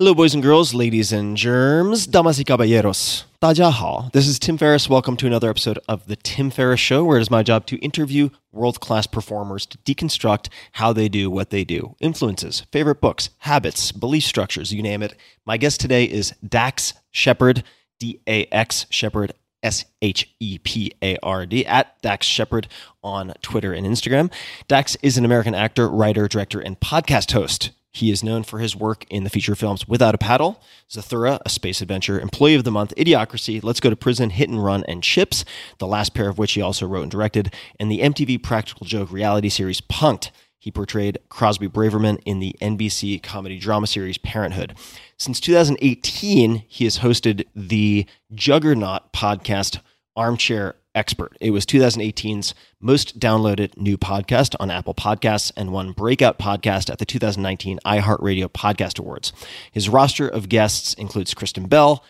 Hello, boys and girls, ladies and germs, damas y caballeros. 大家好. This is Tim Ferriss. Welcome to another episode of The Tim Ferriss Show, where it is my job to interview world class performers to deconstruct how they do what they do. Influences, favorite books, habits, belief structures, you name it. My guest today is Dax Shepard, D A X Shepard. S H E P A R D at Dax Shepard on Twitter and Instagram. Dax is an American actor, writer, director, and podcast host. He is known for his work in the feature films Without a Paddle, Zathura, A Space Adventure, Employee of the Month, Idiocracy, Let's Go to Prison, Hit and Run, and Chips, the last pair of which he also wrote and directed, and the MTV practical joke reality series Punk'd. He portrayed Crosby Braverman in the NBC comedy drama series Parenthood. Since 2018, he has hosted the Juggernaut podcast Armchair Expert. It was 2018's most downloaded new podcast on Apple Podcasts and won Breakout Podcast at the 2019 iHeartRadio Podcast Awards. His roster of guests includes Kristen Bell,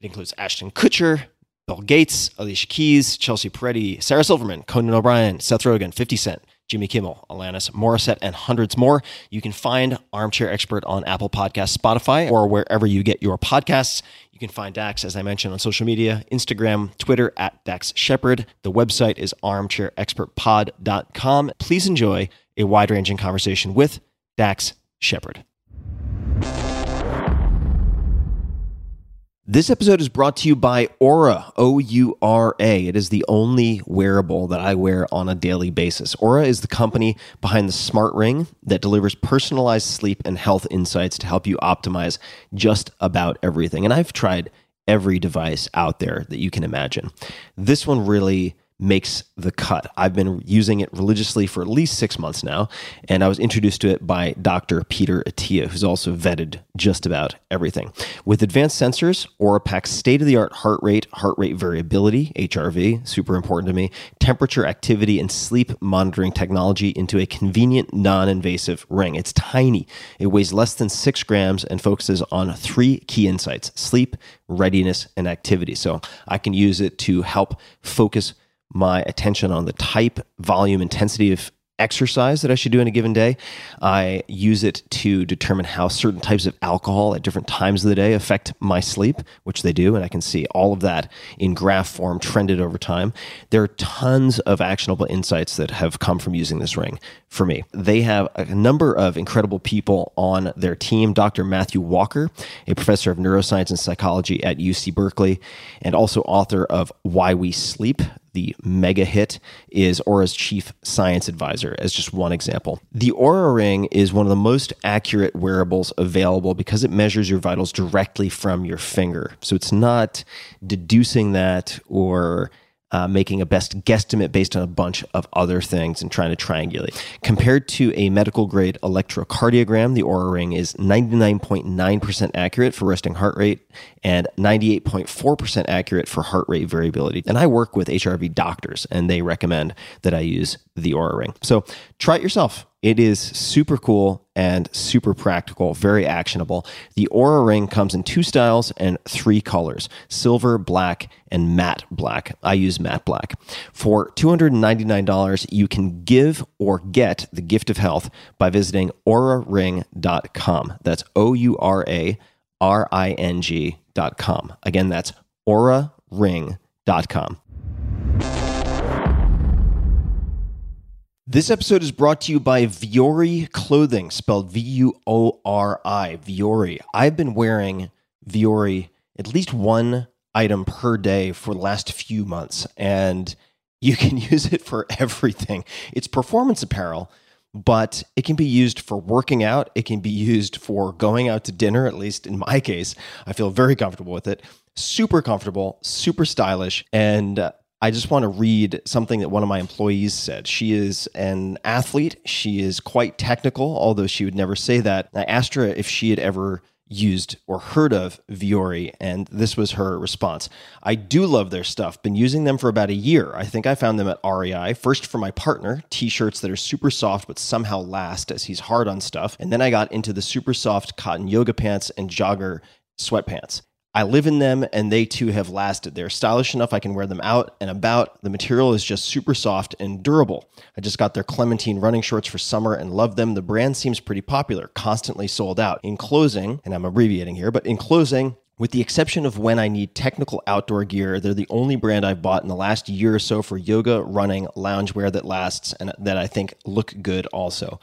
it includes Ashton Kutcher, Bill Gates, Alicia Keys, Chelsea Peretti, Sarah Silverman, Conan O'Brien, Seth Rogen, 50 Cent, Jimmy Kimmel, Alanis Morissette, and hundreds more. You can find Armchair Expert on Apple Podcasts, Spotify, or wherever you get your podcasts. You can find Dax, as I mentioned, on social media Instagram, Twitter at Dax Shepard. The website is armchairexpertpod.com. Please enjoy a wide ranging conversation with Dax Shepard. This episode is brought to you by Oura, O U R A. It is the only wearable that I wear on a daily basis. Oura is the company behind the smart ring that delivers personalized sleep and health insights to help you optimize just about everything. And I've tried every device out there that you can imagine. This one really makes the cut. I've been using it religiously for at least six months now, and I was introduced to it by Dr. Peter Attia, who's also vetted just about everything. With advanced sensors, Oura packs state of the art heart rate, heart rate variability, HRV, super important to me, temperature, activity, and sleep monitoring technology into a convenient, non invasive ring. It's tiny, it weighs less than six grams and focuses on three key insights sleep, readiness, and activity. So I can use it to help focus my attention on the type, volume, intensity of exercise that I should do in a given day. I use it to determine how certain types of alcohol at different times of the day affect my sleep, which they do. And I can see all of that in graph form trended over time. There are tons of actionable insights that have come from using this ring for me. They have a number of incredible people on their team. Dr. Matthew Walker, a professor of neuroscience and psychology at UC Berkeley, and also author of Why We Sleep, the mega hit, is Oura's chief science advisor, as just one example. The Oura Ring is one of the most accurate wearables available because it measures your vitals directly from your finger. So it's not deducing that or uh, making a best guesstimate based on a bunch of other things and trying to triangulate. Compared to a medical grade electrocardiogram, the Oura Ring is 99.9% accurate for resting heart rate and 98.4% accurate for heart rate variability. And I work with HRV doctors, and they recommend that I use the Oura Ring. So try it yourself. It is super cool and super practical, very actionable. The Oura Ring comes in two styles and three colors silver, black, and matte black. I use matte black. For $299, you can give or get the gift of health by visiting ouraring.com. That's O U R A R I N G.com. Again, that's ouraring.com. This episode is brought to you by Vuori Clothing, spelled V U O R I. Vuori. I've been wearing Vuori at least one item per day for the last few months, and you can use it for everything. It's performance apparel, but it can be used for working out. It can be used for going out to dinner, at least in my case. I feel very comfortable with it. Super comfortable, super stylish, and uh, I just want to read something that one of my employees said. She is an athlete. She is quite technical, although she would never say that. I asked her if she had ever used or heard of Vuori, and this was her response. I do love their stuff. Been using them for about a year. I think I found them at REI. First for my partner, t-shirts that are super soft but somehow last as he's hard on stuff. And then I got into the super soft cotton yoga pants and jogger sweatpants. I live in them and they too have lasted. They're stylish enough I can wear them out and about. The material is just super soft and durable. I just got their Clementine running shorts for summer and love them. The brand seems pretty popular, constantly sold out. In closing, and I'm abbreviating here, but in closing, with the exception of when I need technical outdoor gear, they're the only brand I've bought in the last year or so for yoga, running, loungewear that lasts and that I think look good also.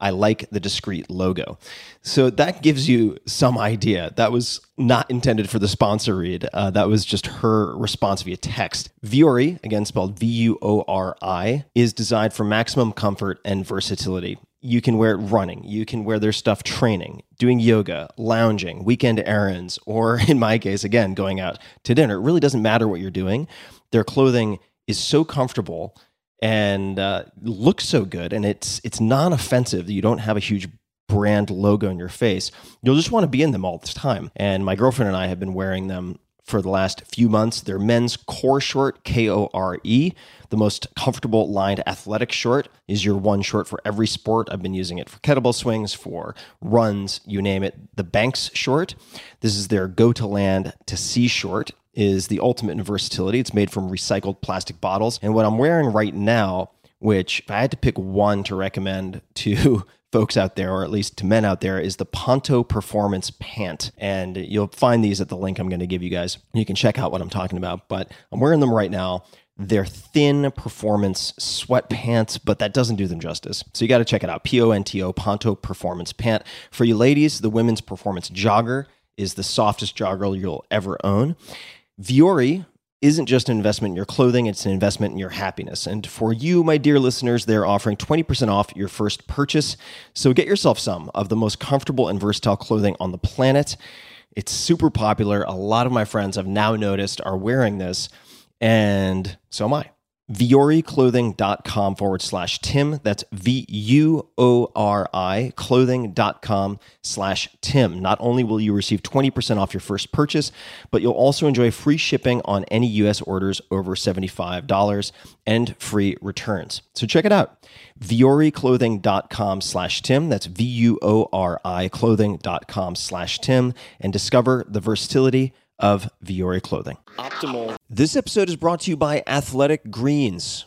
I like the discreet logo. So that gives you some idea. That was not intended for the sponsor read. Uh, that was just her response via text. Vuori, again spelled V U O R I, is designed for maximum comfort and versatility. You can wear it running. You can wear their stuff training, doing yoga, lounging, weekend errands, or in my case, again, going out to dinner. It really doesn't matter what you're doing. Their clothing is so comfortable and uh, looks so good, and it's it's non offensive that you don't have a huge brand logo in your face. You'll just want to be in them all the time. And my girlfriend and I have been wearing them for the last few months. They're men's Kore short, K O R E. The most comfortable lined athletic short is your one short for every sport. I've been using it for kettlebell swings, for runs, you name it. The Banks short. This is their go to land to sea short is the ultimate in versatility. It's made from recycled plastic bottles. And what I'm wearing right now, which if I had to pick one to recommend to folks out there, or at least to men out there, is the Ponto Performance Pant. And you'll find these at the link I'm going to give you guys. You can check out what I'm talking about, but I'm wearing them right now. They're thin performance sweat pants, but that doesn't do them justice. So you got to check it out. P O N T O, Ponto Performance Pant. For you ladies, the women's performance jogger is the softest jogger you'll ever own. Vuori isn't just an investment in your clothing, it's an investment in your happiness. And for you, my dear listeners, they're offering 20% off your first purchase. So get yourself some of the most comfortable and versatile clothing on the planet. It's super popular. A lot of my friends I've now noticed are wearing this, and so am I vuoriclothing.com forward slash Tim. That's V U O R I clothing.com slash Tim. Not only will you receive 20% off your first purchase, but you'll also enjoy free shipping on any US orders over $75 and free returns. So check it out. vuoriclothing.com slash Tim. That's V U O R I clothing.com slash Tim and discover the versatility of Vuori clothing. Optimal. This episode is brought to you by Athletic Greens.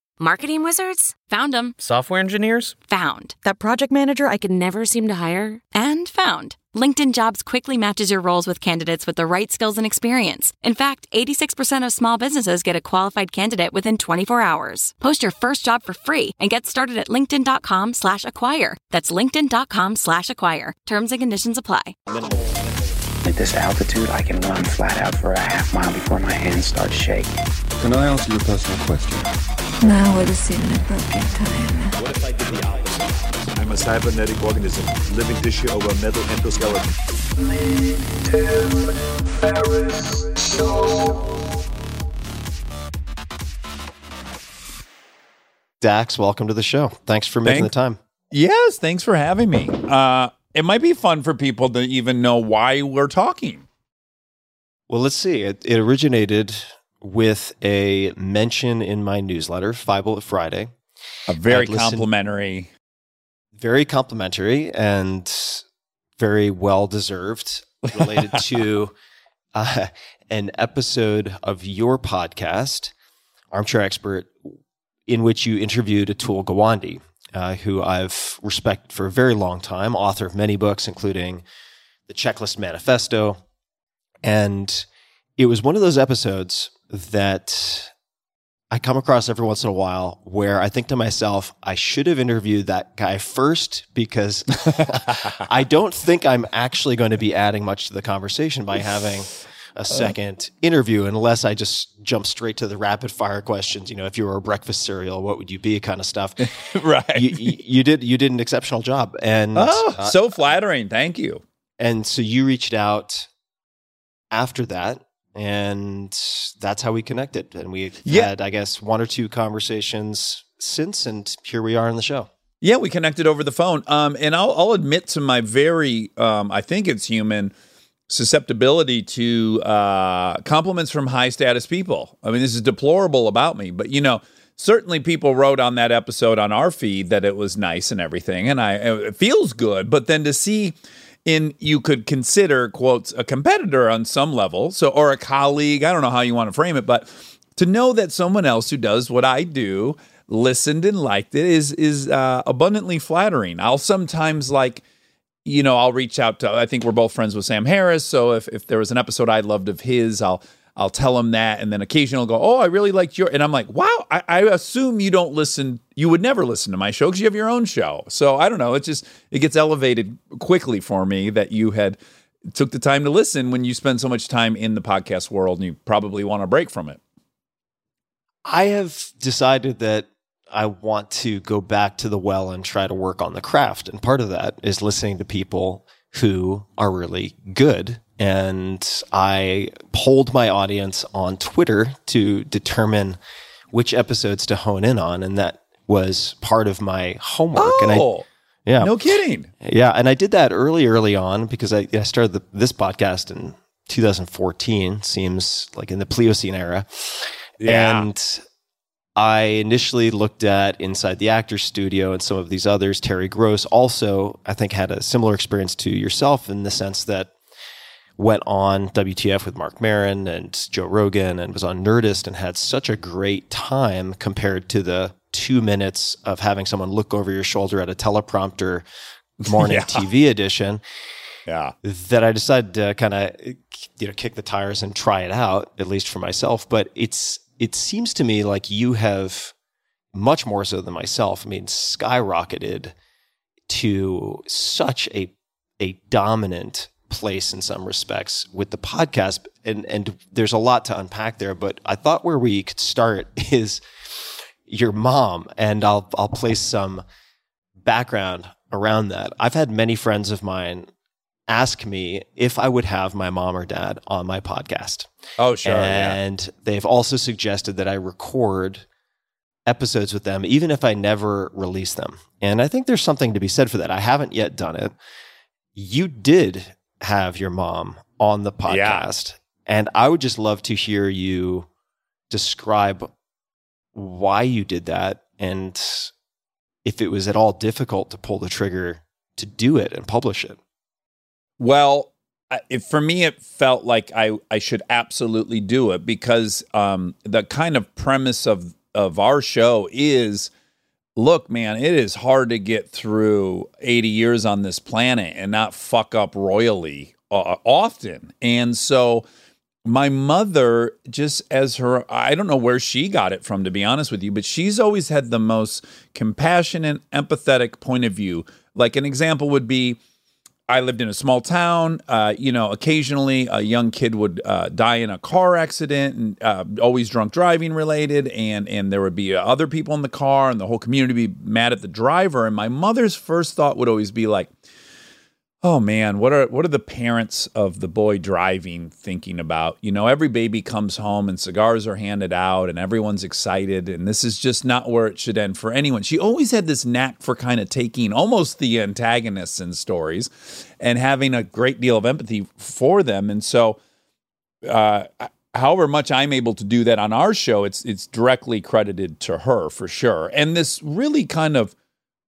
Marketing wizards? Found them. Software engineers? Found. That project manager I could never seem to hire? And found. LinkedIn Jobs quickly matches your roles with candidates with the right skills and experience. In fact, 86% of small businesses get a qualified candidate within 24 hours. Post your first job for free and get started at linkedin.com slash acquire. That's linkedin.com slash acquire. Terms and conditions apply. At this altitude, I can run flat out for a half mile before my hands start shaking. Can I answer your personal question? Now would seem an appropriate time. What if I did the opposite? I'm a cybernetic organism, living tissue over a metal endoskeleton. Dax, welcome to the show. Thanks for making Thank- the time. Yes, thanks for having me. Uh, it might be fun for people to even know why we're talking. Well, let's see. It, it originated with a mention in my newsletter, Five Bullet Friday. A very I'd listen- complimentary. Very complimentary and very well deserved, related to uh, an episode of your podcast, Armchair Expert, in which you interviewed Atul Gawande, uh, who I've respected for a very long time, author of many books, including The Checklist Manifesto. And it was one of those episodes that I come across every once in a while where I think to myself, I should have interviewed that guy first because I don't think I'm actually going to be adding much to the conversation by having a second interview unless I just jump straight to the rapid fire questions. You know, if you were a breakfast cereal, what would you be? Kind of stuff. right. you, you, you did you did an exceptional job, and oh, uh, so flattering. Thank you. and so you reached out after that, and that's how we connected. And we Yeah. had, I guess, one or two conversations since, and here we are in the show. Yeah, we connected over the phone. Um, and I'll, I'll admit to my very, um, I think it's human susceptibility to uh, compliments from high status people. I mean, this is deplorable about me, but you know, certainly people wrote on that episode on our feed that it was nice and everything, and I it feels good. But then to see in you could consider quotes a competitor on some level, so or a colleague. I don't know how you want to frame it, but to know that someone else who does what I do listened and liked it is is uh, abundantly flattering. I'll sometimes like you know, I'll reach out to. I think we're both friends with Sam Harris, so if if there was an episode I loved of his, I'll I'll tell him that, and then occasionally I'll go, "Oh, I really liked your," and I'm like, "Wow, I, I assume you don't listen. You would never listen to my show because you have your own show." So I don't know. It just it gets elevated quickly for me that you had took the time to listen when you spend so much time in the podcast world, and you probably want a break from it. I have decided that I want to go back to the well and try to work on the craft. And part of that is listening to people who are really good. And I polled my audience on Twitter to determine which episodes to hone in on. And that was part of my homework. And I, Oh, yeah. no kidding. Yeah, and I did that early, early on because I, I started the, this podcast in 2014. Seems like in the Pliocene era, Yeah. and I initially looked at Inside the Actors Studio and some of these others. Terry Gross also, I think, had a similar experience to yourself in the sense that went on WTF with Marc Maron and Joe Rogan and was on Nerdist and had such a great time compared to the two minutes of having someone look over your shoulder at a teleprompter morning Yeah. TV edition Yeah. that I decided to kind of you know kick the tires and try it out at least for myself. But it's it seems to me like you have much more so than myself. I mean, skyrocketed to such a a dominant place in some respects with the podcast and and there's a lot to unpack there but I thought where we could start is your mom and I'll I'll place some background around that. I've had many friends of mine ask me if I would have my mom or dad on my podcast. Oh, sure. yeah. and they've also suggested that I record episodes with them, even if I never release them. And I think there's something to be said for that. I haven't yet done it. You did have your mom on the Yeah. podcast, and I would just love to hear you describe why you did that and if it was at all difficult to pull the trigger to do it and publish it. Well, it, for me, it felt like I, I should absolutely do it because um, the kind of premise of, of our show is look, man, it is hard to get through 80 years on this planet and not fuck up royally uh, often. And so my mother, just as her, I don't know where she got it from, to be honest with you, but she's always had the most compassionate, empathetic point of view. Like an example would be, I lived in a small town. Uh, you know, occasionally a young kid would uh, die in a car accident, and uh, always drunk driving related. And and there would be other people in the car, and the whole community be mad at the driver. And my mother's first thought would always be like, Oh man, what are what are the parents of the boy driving thinking about? You know, every baby comes home and cigars are handed out and everyone's excited and this is just not where it should end for anyone. She always had this knack for kind of taking almost the antagonists in stories and having a great deal of empathy for them. And so uh, however much I'm able to do that on our show, it's it's directly credited to her for sure. And this really kind of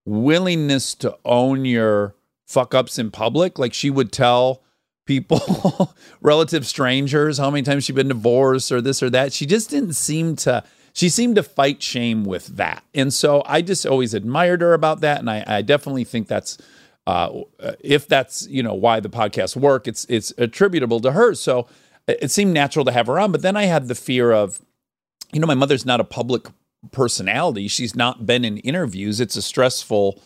willingness to own your fuck ups in public. Like she would tell people, relative strangers, how many times she'd been divorced or this or that. She just didn't seem to. She seemed to fight shame with that, and so I just always admired her about that, and I, I definitely think that's uh, if that's you know why the podcasts work, it's it's attributable to her. So it seemed natural to have her on, but then I had the fear of, you know, my mother's not a public personality. She's not been in interviews. It's a stressful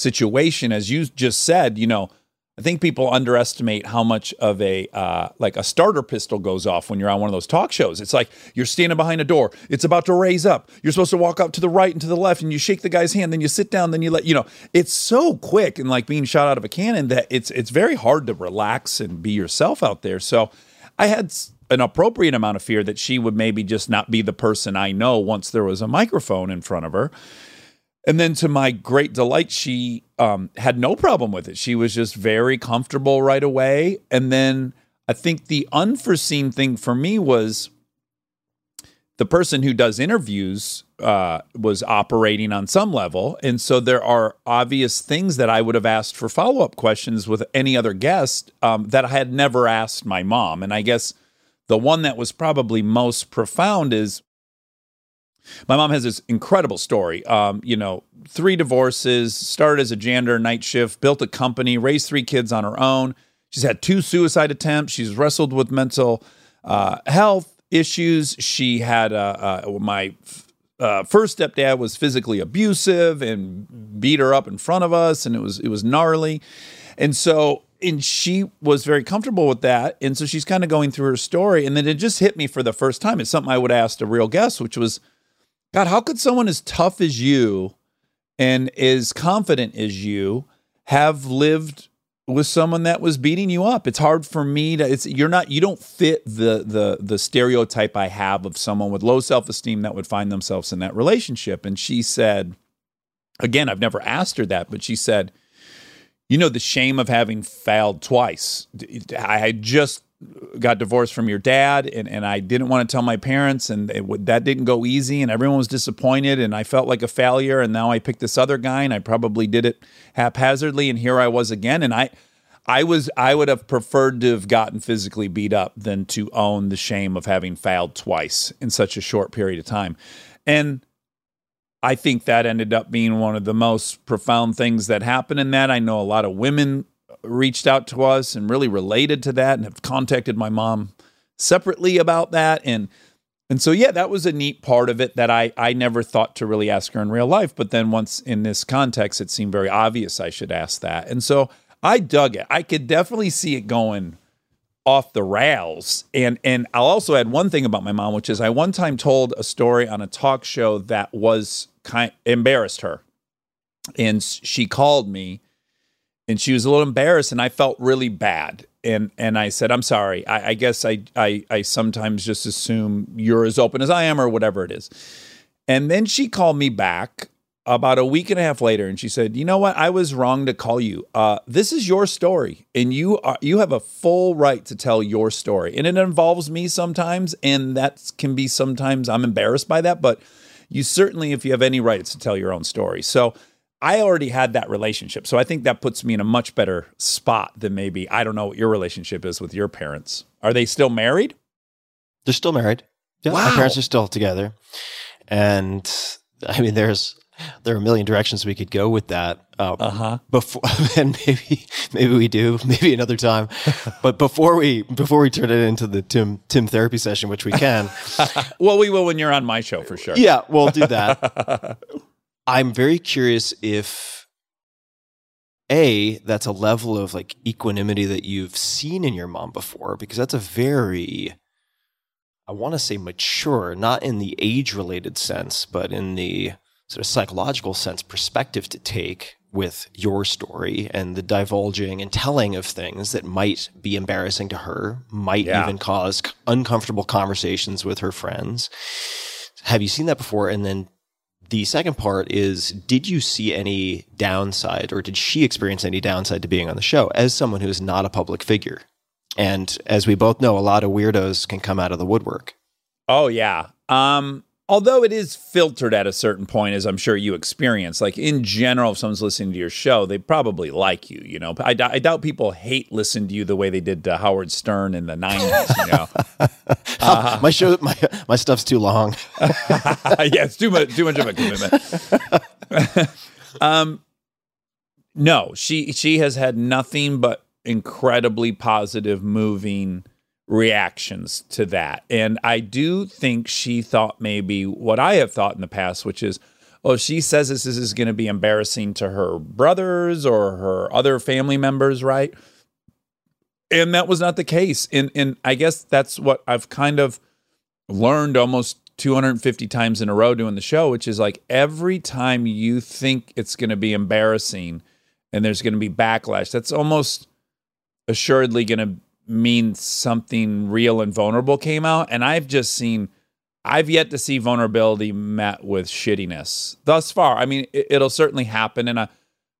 situation, as you just said, you know, I think people underestimate how much of a uh, like a starter pistol goes off when you're on one of those talk shows. It's like you're standing behind a door. It's about to raise up. You're supposed to walk up to the right and to the left, and you shake the guy's hand. Then you sit down. Then you let you know. It's so quick and like being shot out of a cannon that it's it's very hard to relax and be yourself out there. So I had an appropriate amount of fear that she would maybe just not be the person I know once there was a microphone in front of her. And then to my great delight, she um, had no problem with it. She was just very comfortable right away. And then I think the unforeseen thing for me was the person who does interviews uh, was operating on some level. And so there are obvious things that I would have asked for follow up questions with any other guest um, that I had never asked my mom. And I guess the one that was probably most profound is my mom has this incredible story. Um, you know, three divorces, started as a janitor night shift, built a company, raised three kids on her own. She's had two suicide attempts. She's wrestled with mental uh, health issues. She had uh, uh, my uh, first stepdad was physically abusive and beat her up in front of us, and it was it was gnarly. And so, and she was very comfortable with that. And so she's kind of going through her story, and then it just hit me for the first time. It's something I would ask a real guest, which was God, how could someone as tough as you and as confident as you have lived with someone that was beating you up? It's hard for me to it's you're not you don't fit the the the stereotype I have of someone with low self-esteem that would find themselves in that relationship. And she said, again, I've never asked her that, but she said, you know the shame of having failed twice. I had just got divorced from your dad and, and I didn't want to tell my parents and it, that didn't go easy and everyone was disappointed and I felt like a failure and now I picked this other guy and I probably did it haphazardly and here I was again and I I was I would have preferred to have gotten physically beat up than to own the shame of having failed twice in such a short period of time. And I think that ended up being one of the most profound things that happened in that. I know a lot of women reached out to us and really related to that and have contacted my mom separately about that. And and so yeah that was a neat part of it that I I never thought to really ask her in real life. But then once in this context it seemed very obvious I should ask that. And so I dug it. I could definitely see it going off the rails. And and I'll also add one thing about my mom which is I one time told a story on a talk show that was kind embarrassed her. And she called me and she was a little embarrassed and I felt really bad. And and I said, I'm sorry. I, I guess I, I I sometimes just assume you're as open as I am or whatever it is. And then she called me back about a week and a half later and she said, "You know what? I was wrong to call you. Uh, this is your story and you are you have a full right to tell your story. And it involves me sometimes and that can be sometimes I'm embarrassed by that, but you certainly if you have any rights to tell your own story." So I already had that relationship. So I think that puts me in a much better spot than maybe, I don't know what your relationship is with your parents. Are they still married? They're still married. Yeah, wow. My parents are still together. And I mean, there's, there are a million directions we could go with that. Um, uh-huh. Before, and maybe, maybe we do, maybe another time. but before we, before we turn it into the Tim, Tim therapy session, which we can. well, we will when you're on my show for sure. Yeah, we'll do that. I'm very curious if a that's a level of like equanimity that you've seen in your mom before because that's a very I want to say mature, not in the age related sense, but in the sort of psychological sense perspective to take with your story and the divulging and telling of things that might be embarrassing to her, might Yeah. even cause uncomfortable conversations with her friends. Have you seen that before? And then the second part is Did you see any downside or did she experience any downside to being on the show as someone who is not a public figure? And as we both know, a lot of weirdos can come out of the woodwork. Oh yeah. Um, although it is filtered at a certain point, as I'm sure you experience. Like in general, if someone's listening to your show, they probably like you. You know, I doubt people hate listen to you the way they did to Howard Stern in the '90s. You know, Uh-huh. my show, my my stuff's too long. yeah, it's too much too much of a commitment. um, no, she she has had nothing but incredibly positive, moving reactions to that, and I do think she thought maybe what I have thought in the past, which is. Oh, she says this is going to be embarrassing to her brothers or her other family members, right? And that was not the case. And and I guess that's what I've kind of learned almost 250 times in a row doing the show, which is like every time you think it's going to be embarrassing and there's going to be backlash, that's almost assuredly going to mean something real and vulnerable came out. And I've just seen, I've yet to see vulnerability met with shittiness thus far. I mean, it, it'll certainly happen, and I,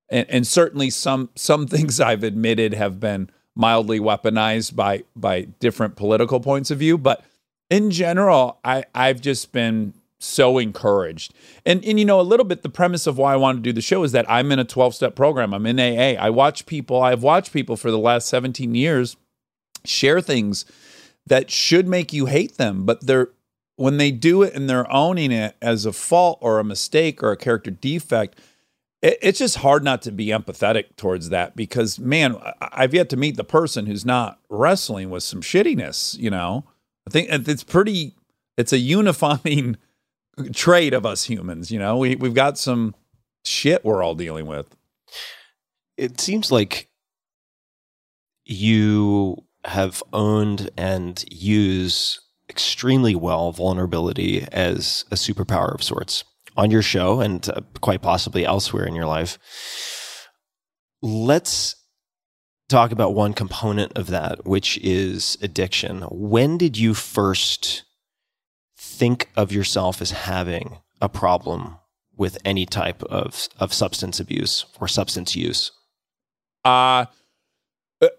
and, and certainly some some things I've admitted have been mildly weaponized by by different political points of view, but in general, I I've just been so encouraged. And and you know a little bit the premise of why I wanted to do the show is that I'm in a 12-step program. I'm in AA. I watch people, I've watched people for the last 17 years share things that should make you hate them, but they're when they do it and they're owning it as a fault or a mistake or a character defect, it, it's just hard not to be empathetic towards that because man, I've yet to meet the person who's not wrestling with some shittiness. You know, I think it's pretty. It's a unifying trait of us humans. You know, we we've got some shit we're all dealing with. It seems like you have owned and use extremely well vulnerability as a superpower of sorts on your show and uh, quite possibly elsewhere in your life. Let's talk about one component of that, which is addiction. When did you first think of yourself as having a problem with any type of, of substance abuse or substance use? Uh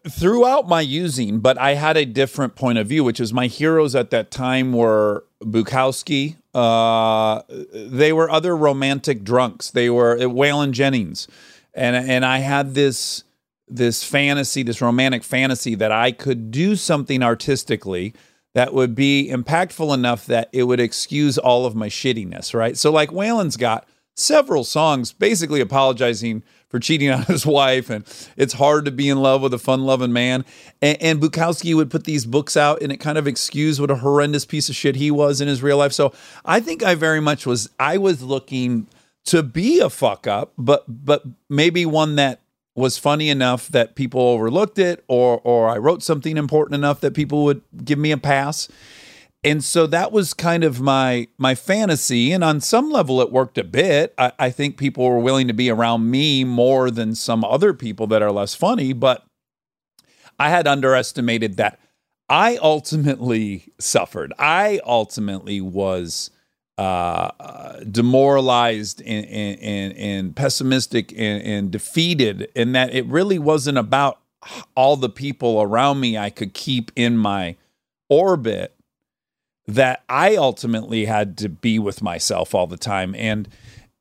throughout my using, but I had a different point of view, which is my heroes at that time were Bukowski. Uh, they were other romantic drunks. They were uh, Waylon Jennings, and and I had this this fantasy, this romantic fantasy that I could do something artistically that would be impactful enough that it would excuse all of my shittiness, right? So like Waylon's got several songs basically apologizing for cheating on his wife and it's hard to be in love with a fun-loving man. And, and bukowski would put these books out and it kind of excused what a horrendous piece of shit he was in his real life. So i think i very much was i was looking to be a fuck up but but maybe one that was funny enough that people overlooked it or or i wrote something important enough that people would give me a pass and so that was kind of my my fantasy. And on some level it worked a bit. I, I think people were willing to be around me more than some other people that are less funny but i had underestimated that i ultimately suffered. I ultimately was uh, uh, demoralized and, and, and, and pessimistic and, and defeated and that it really wasn't about all the people around me i could keep in my orbit that I ultimately had to be with myself all the time. And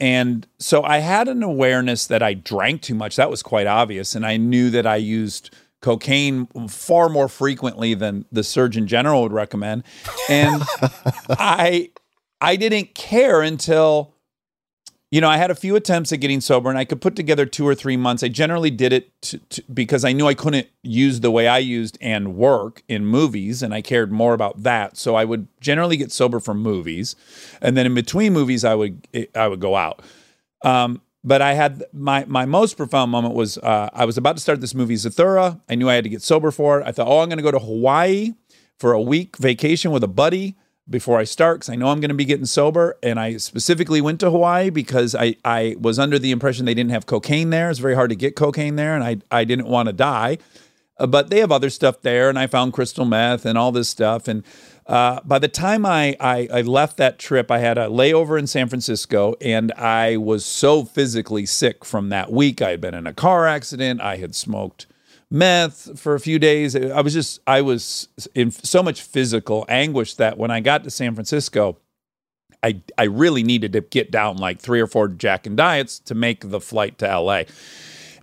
and so I had an awareness that I drank too much. That was quite obvious. And I knew that I used cocaine far more frequently than the surgeon general would recommend. And I I didn't care until you know, I had a few attempts at getting sober and I could put together two or three months. I generally did it to, to, because I knew I couldn't use the way I used and work in movies, and I cared more about that. So I would generally get sober from movies, and then in between movies, I would I would go out. Um, but I had my my most profound moment was uh, I was about to start this movie Zathura. I knew I had to get sober for it. I thought, oh, I'm going to go to Hawaii for a week vacation with a buddy before I start because I know I'm going to be getting sober. And I specifically went to Hawaii because I I was under the impression they didn't have cocaine there. It's very hard to get cocaine there, and I I didn't want to die. Uh, but they have other stuff there, and I found crystal meth and all this stuff. And uh, by the time I, I, I left that trip, I had a layover in San Francisco, and I was so physically sick from that week. I had been in a car accident. I had smoked meth for a few days. I was just I was in so much physical anguish that when I got to San Francisco. I, I really needed to get down like three or four Jack and Diets to make the flight to LA.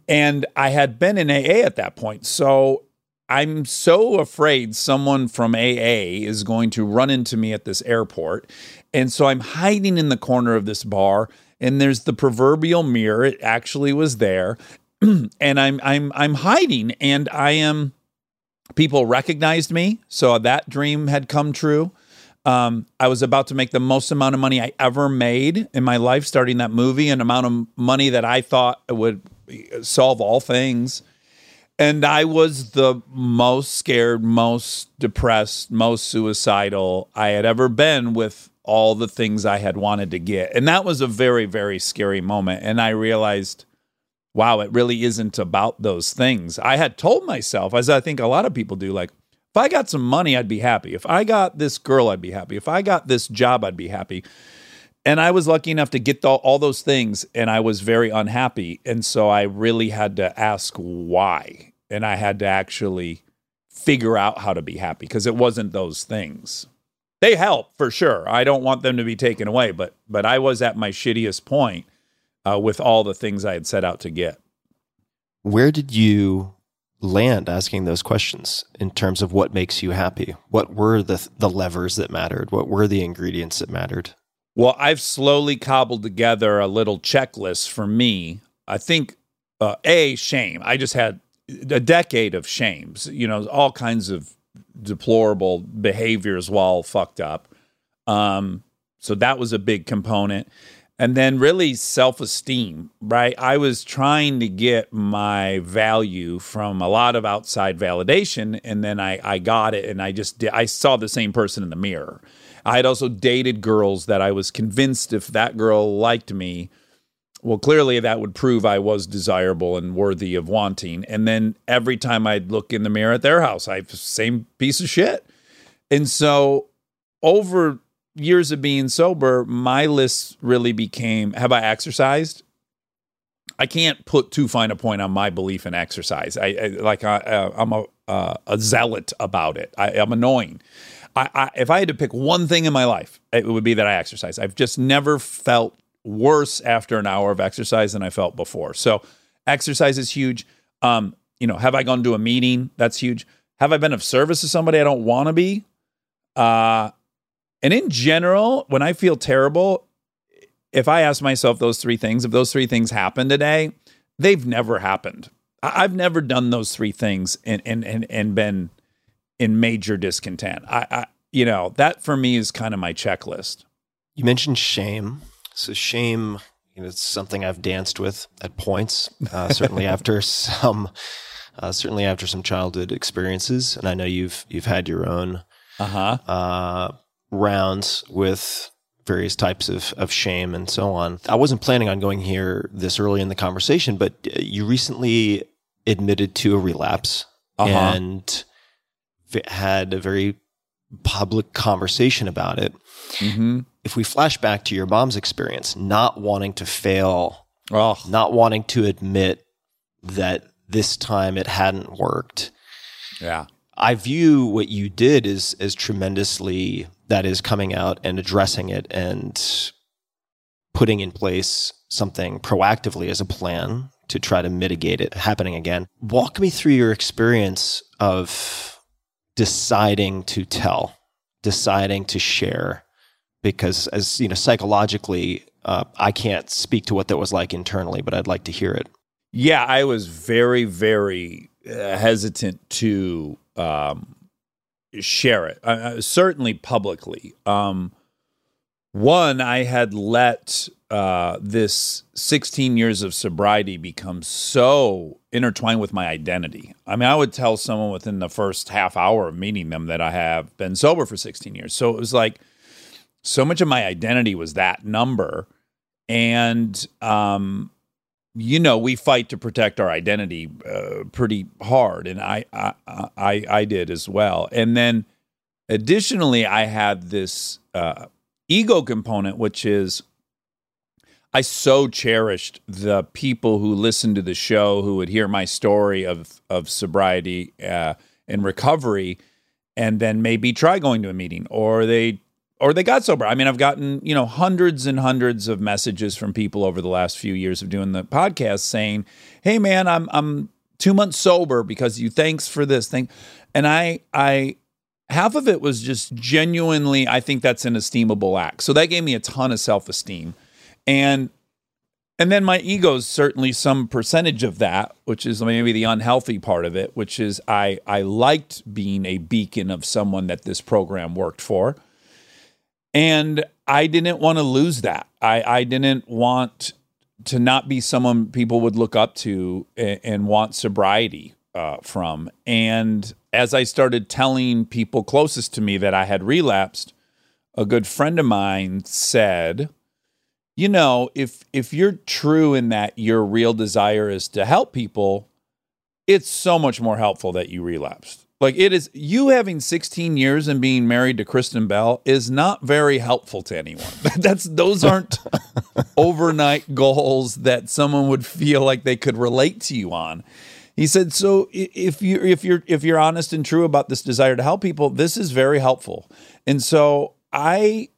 And I had been in AA at that point. So I'm so afraid someone from AA is going to run into me at this airport. And so I'm hiding in the corner of this bar and there's the proverbial mirror. It actually was there. and I'm I'm I'm hiding and I am people recognized me. So that dream had come true. Um, I was about to make the most amount of money I ever made in my life starting that movie, an amount of money that I thought would solve all things. And I was the most scared, most depressed, most suicidal I had ever been with all the things I had wanted to get. And that was a very, very scary moment. And I realized, wow, it really isn't about those things. I had told myself, as I think a lot of people do, like, if I got some money, I'd be happy. If I got this girl, I'd be happy. If I got this job, I'd be happy and I was lucky enough to get the, all those things, and I was very unhappy. And so I really had to ask why, and I had to actually figure out how to be happy because it wasn't those things. They help for sure. I don't want them to be taken away, but but I was at my shittiest point uh, with all the things I had set out to get. Where did you land asking those questions in terms of what makes you happy? What were the the levers that mattered? What were the ingredients that mattered? Well, I've slowly cobbled together a little checklist for me. I think uh, a shame. I just had a decade of shames. You know, all kinds of deplorable behaviors while fucked up. Um, so that was a big component. And then really self esteem, right? I was trying to get my value from a lot of outside validation. And then I, I got it and I just did, I saw the same person in the mirror. I had also dated girls that I was convinced if that girl liked me, well, clearly that would prove I was desirable and worthy of wanting. And then every time I'd look in the mirror at their house, I same piece of shit. And so over years of being sober, my list really became have I exercised? I can't put too fine a point on my belief in exercise. I, I like I, am a uh, a zealot about it. I, I'm annoying. I, I, if I had to pick one thing in my life, it would be that I exercise. I've just never felt worse after an hour of exercise than I felt before. So exercise is huge. Um, you know, have I gone to a meeting? That's huge. Have I been of service to somebody I don't want to be? Uh, and in general, when I feel terrible, if I ask myself those three things, if those three things happen today, they've never happened. I've never done those three things and and and, and been in major discontent. I, I you know, that for me is kind of my checklist. You mentioned shame. So shame, you know, it's something I've danced with at points. Uh, certainly after some, uh, certainly after some childhood experiences, and I know you've you've had your own uh-huh. uh, rounds with various types of, of shame and so on. I wasn't planning on going here this early in the conversation, but uh, you recently admitted to a relapse Uh-huh. and had a very public conversation about it. Mm-hmm. If we flash back to your mom's experience, not wanting to fail, Oh, not wanting to admit that this time it hadn't worked. yeah. I view what you did as as tremendously that is coming out and addressing it and putting in place something proactively as a plan to try to mitigate it happening again. Walk me through your experience of deciding to tell, deciding to share because as you know psychologically uh, I can't speak to what that was like internally, but I'd like to hear it. Yeah, I was very, very uh, hesitant to um, share it, uh, uh, certainly publicly. Um, one, I had let uh, this 16 years of sobriety become so intertwined with my identity. I mean, I would tell someone within the first half hour of meeting them that I have been sober for 16 years. So it was like so much of my identity was that number. And, um, you know, we fight to protect our identity uh, pretty hard, and I, I, I, I did as well. And then, additionally, I had this uh, ego component, which is I so cherished the people who listened to the show, who would hear my story of of sobriety uh, and recovery, and then maybe try going to a meeting, or they or they got sober. I mean, I've gotten you know hundreds and hundreds of messages from people over the last few years of doing the podcast saying, "Hey, man, I'm I'm two months sober because you. Thanks for this thing," and I I half of it was just genuinely I think that's an esteemable act. So that gave me a ton of self esteem and and then my ego is certainly some percentage of that, which is maybe the unhealthy part of it, which is I I liked being a beacon of someone that this program worked for. And I didn't want to lose that. I, I didn't want to not be someone people would look up to and, and want sobriety uh, from. And as I started telling people closest to me that I had relapsed, a good friend of mine said, you know, if if you're true in that your real desire is to help people, it's so much more helpful that you relapsed. Like it is you having 16 years and being married to Kristen Bell is not very helpful to anyone. That's those aren't overnight goals that someone would feel like they could relate to you on. He said, "So if you if you're if you're honest and true about this desire to help people, this is very helpful." And so I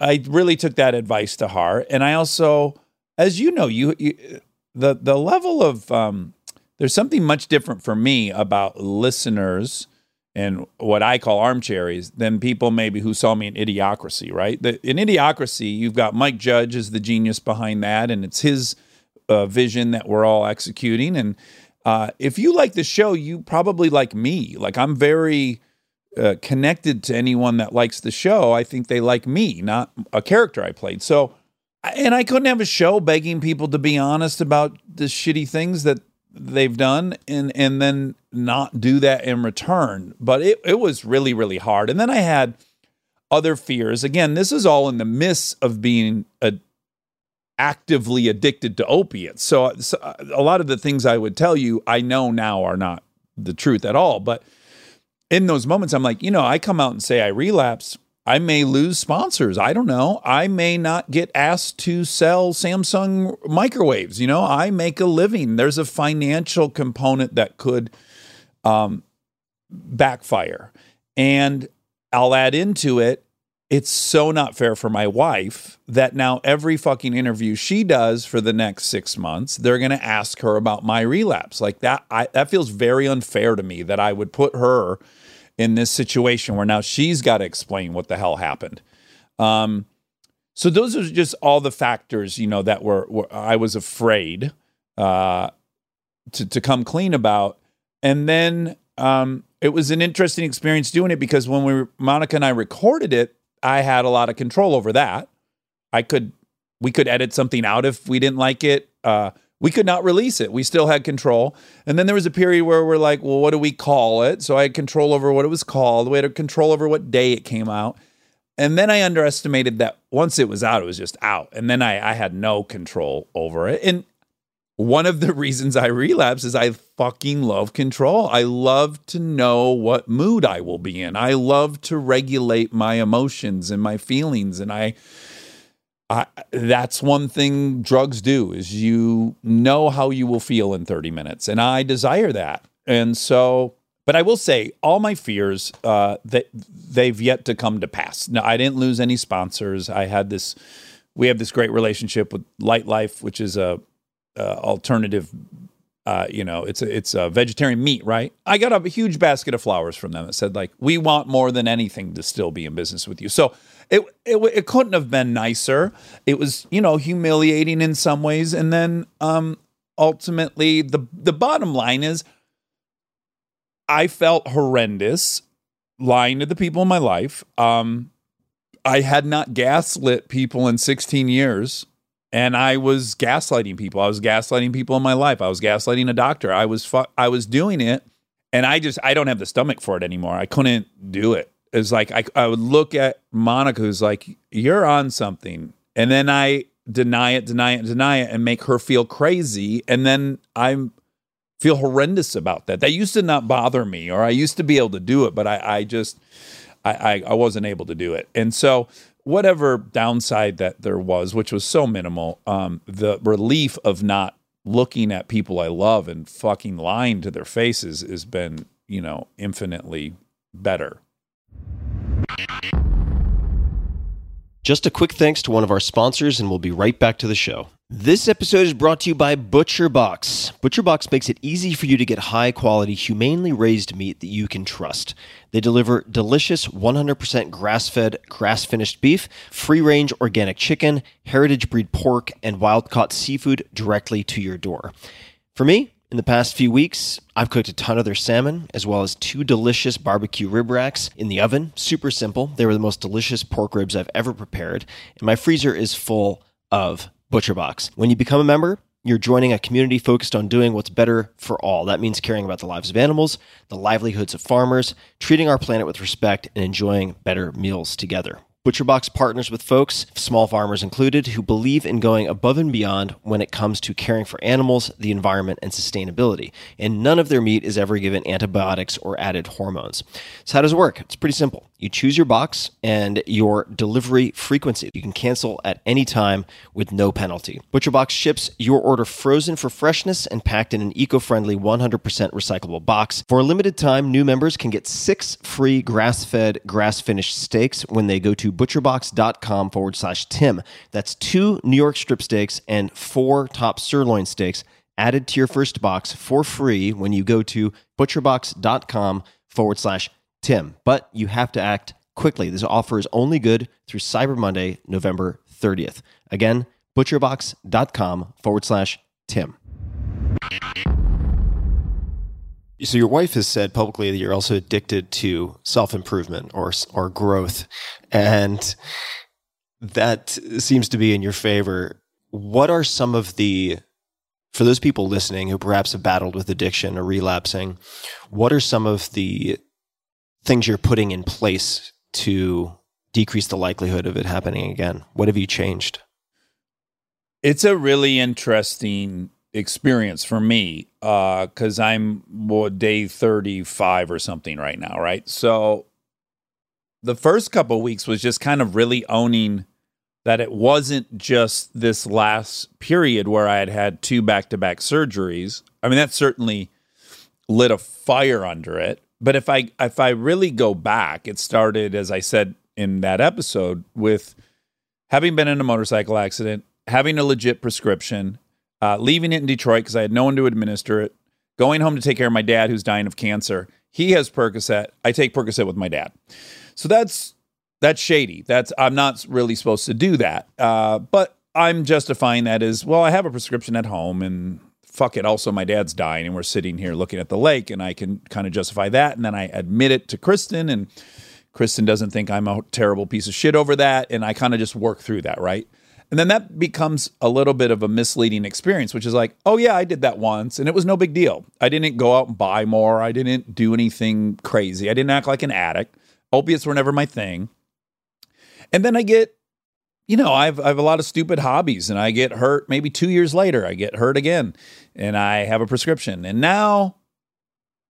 I really took that advice to heart, and I also, as you know, you, you the the level of um, there's something much different for me about listeners and what I call armchairs than people maybe who saw me in Idiocracy. Right, the, in Idiocracy, you've got Mike Judge as the genius behind that, and it's his uh, vision that we're all executing. And uh, if you like the show, you probably like me. Like I'm very uh, connected to anyone that likes the show. I think they like me, not a character I played. So, and I couldn't have a show begging people to be honest about the shitty things that they've done and and then not do that in return. But it, it was really, really hard. And then I had other fears. Again, this is all in the midst of being a, actively addicted to opiates. So, so uh, a lot of the things I would tell you, I know now are not the truth at all. But in those moments, I'm like, you know, I come out and say I relapse. I may lose sponsors. I don't know. I may not get asked to sell Samsung microwaves. You know, I make a living. There's a financial component that could um, backfire. And I'll add into it, it's so not fair for my wife that now every fucking interview she does for the next six months, they're going to ask her about my relapse. Like that, I, that feels very unfair to me that I would put her in this situation where now she's got to explain what the hell happened. Um, so those are just all the factors, you know, that were, were I was afraid uh, to to come clean about, and then um, it was an interesting experience doing it because when we were, Monica and I recorded it, I had a lot of control over that. I could we could edit something out if we didn't like it. Uh, we could not release it. We still had control. And then there was a period where we're like, well, what do we call it? So I had control over what it was called. We had control over what day it came out. And then I underestimated that once it was out, it was just out. And then I, I had no control over it. And one of the reasons I relapse is I fucking love control. I love to know what mood I will be in. I love to regulate my emotions and my feelings. And I, I, that's one thing drugs do is you know how you will feel in 30 minutes and i desire that and so but i will say all my fears uh, that they've yet to come to pass now i didn't lose any sponsors i had this we have this great relationship with Lightlife which is a, a alternative uh, you know, it's a, it's a vegetarian meat, right? I got a huge basket of flowers from them that said like, "We want more than anything to still be in business with you." So it, it it couldn't have been nicer. It was you know humiliating in some ways, and then um, ultimately the the bottom line is, I felt horrendous lying to the people in my life. Um, I had not gaslit people in 16 years and I was gaslighting people. I was gaslighting people in my life. I was gaslighting a doctor. I was fu- I was doing it and I just I don't have the stomach for it anymore. I couldn't do it. It's like I I would look at Monica who's like you're on something and then I deny it, deny it, deny it and make her feel crazy and then I'm feel horrendous about that. That used to not bother me or I used to be able to do it, but I I just I, I, I wasn't able to do it. And so whatever downside that there was, which was so minimal, um, the relief of not looking at people I love and fucking lying to their faces has been, you know, infinitely better. Just a quick thanks to one of our sponsors, and we'll be right back to the show. This episode is brought to you by ButcherBox. ButcherBox makes it easy for you to get high quality, humanely raised meat that you can trust. They deliver delicious 100% grass fed, grass finished beef, free range organic chicken, heritage breed pork, and wild caught seafood directly to your door. For me, in the past few weeks, I've cooked a ton of their salmon, as well as two delicious barbecue rib racks in the oven. Super simple. They were the most delicious pork ribs I've ever prepared. And my freezer is full of ButcherBox. When you become a member, you're joining a community focused on doing what's better for all. That means caring about the lives of animals, the livelihoods of farmers, treating our planet with respect, and enjoying better meals together. ButcherBox partners with folks, small farmers included, who believe in going above and beyond when it comes to caring for animals, the environment, and sustainability. And none of their meat is ever given antibiotics or added hormones. So, how does it work? It's pretty simple. You choose your box and your delivery frequency. You can cancel at any time with no penalty. ButcherBox ships your order frozen for freshness and packed in an eco friendly 100% recyclable box. For a limited time, new members can get six free grass fed, grass finished steaks when they go to butcherbox.com forward slash Tim. That's two New York strip steaks and four top sirloin steaks added to your first box for free when you go to butcherbox.com forward slash Tim. But you have to act quickly. This offer is only good through Cyber Monday, November 30th. Again, butcherbox.com forward slash Tim. So your wife has said publicly that you're also addicted to self improvement or or growth, and that seems to be in your favor. What are some of the for those people listening who perhaps have battled with addiction or relapsing? What are some of the things you're putting in place to decrease the likelihood of it happening again? What have you changed? It's a really interesting experience for me uh, because I'm what, day 35 or something right now, right? So the first couple weeks was just kind of really owning that it wasn't just this last period where I had had two back to back surgeries. I mean, that certainly lit a fire under it. But if I if I really go back, it started as I said in that episode with having been in a motorcycle accident, having a legit prescription, uh, leaving it in Detroit because I had no one to administer it, going home to take care of my dad who's dying of cancer. He has Percocet. I take Percocet with my dad. So that's that's shady. That's I'm not really supposed to do that. Uh, but I'm justifying that as well. I have a prescription at home, and fuck it. Also, my dad's dying, and we're sitting here looking at the lake, and I can kind of justify that. And then I admit it to Kristen, and Kristen doesn't think I'm a terrible piece of shit over that, and I kind of just work through that, right? And then that becomes a little bit of a misleading experience, which is like, oh, yeah, I did that once and it was no big deal. I didn't go out and buy more. I didn't do anything crazy. I didn't act like an addict. Opiates were never my thing. And then I get, you know, I've, I have a lot of stupid hobbies and I get hurt maybe two years later. I get hurt again and I have a prescription. And now,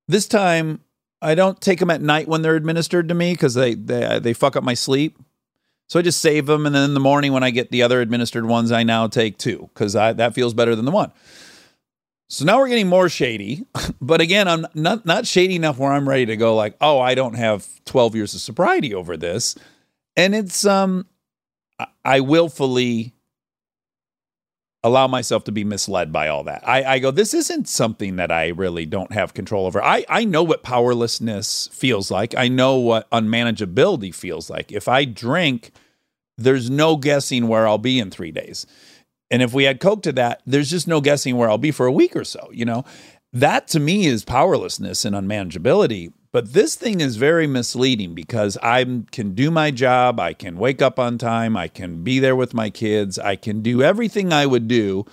this time, I don't take them at night when they're administered to me because they, they, they fuck up my sleep. So I just save them, and then in the morning when I get the other administered ones, I now take two because I that feels better than the one. So now we're getting more shady, but again, I'm not not shady enough where I'm ready to go like, oh, I don't have 12 years of sobriety over this, and it's um, I willfully allow myself to be misled by all that. I, I go, this isn't something that I really don't have control over. I, I know what powerlessness feels like. I know what unmanageability feels like. If I drink, there's no guessing where I'll be in three days. And if we add Coke to that, there's just no guessing where I'll be for a week or so, you know? That to me is powerlessness and unmanageability. But this thing is very misleading because I can do my job. I can wake up on time. I can be there with my kids. I can do everything I would do.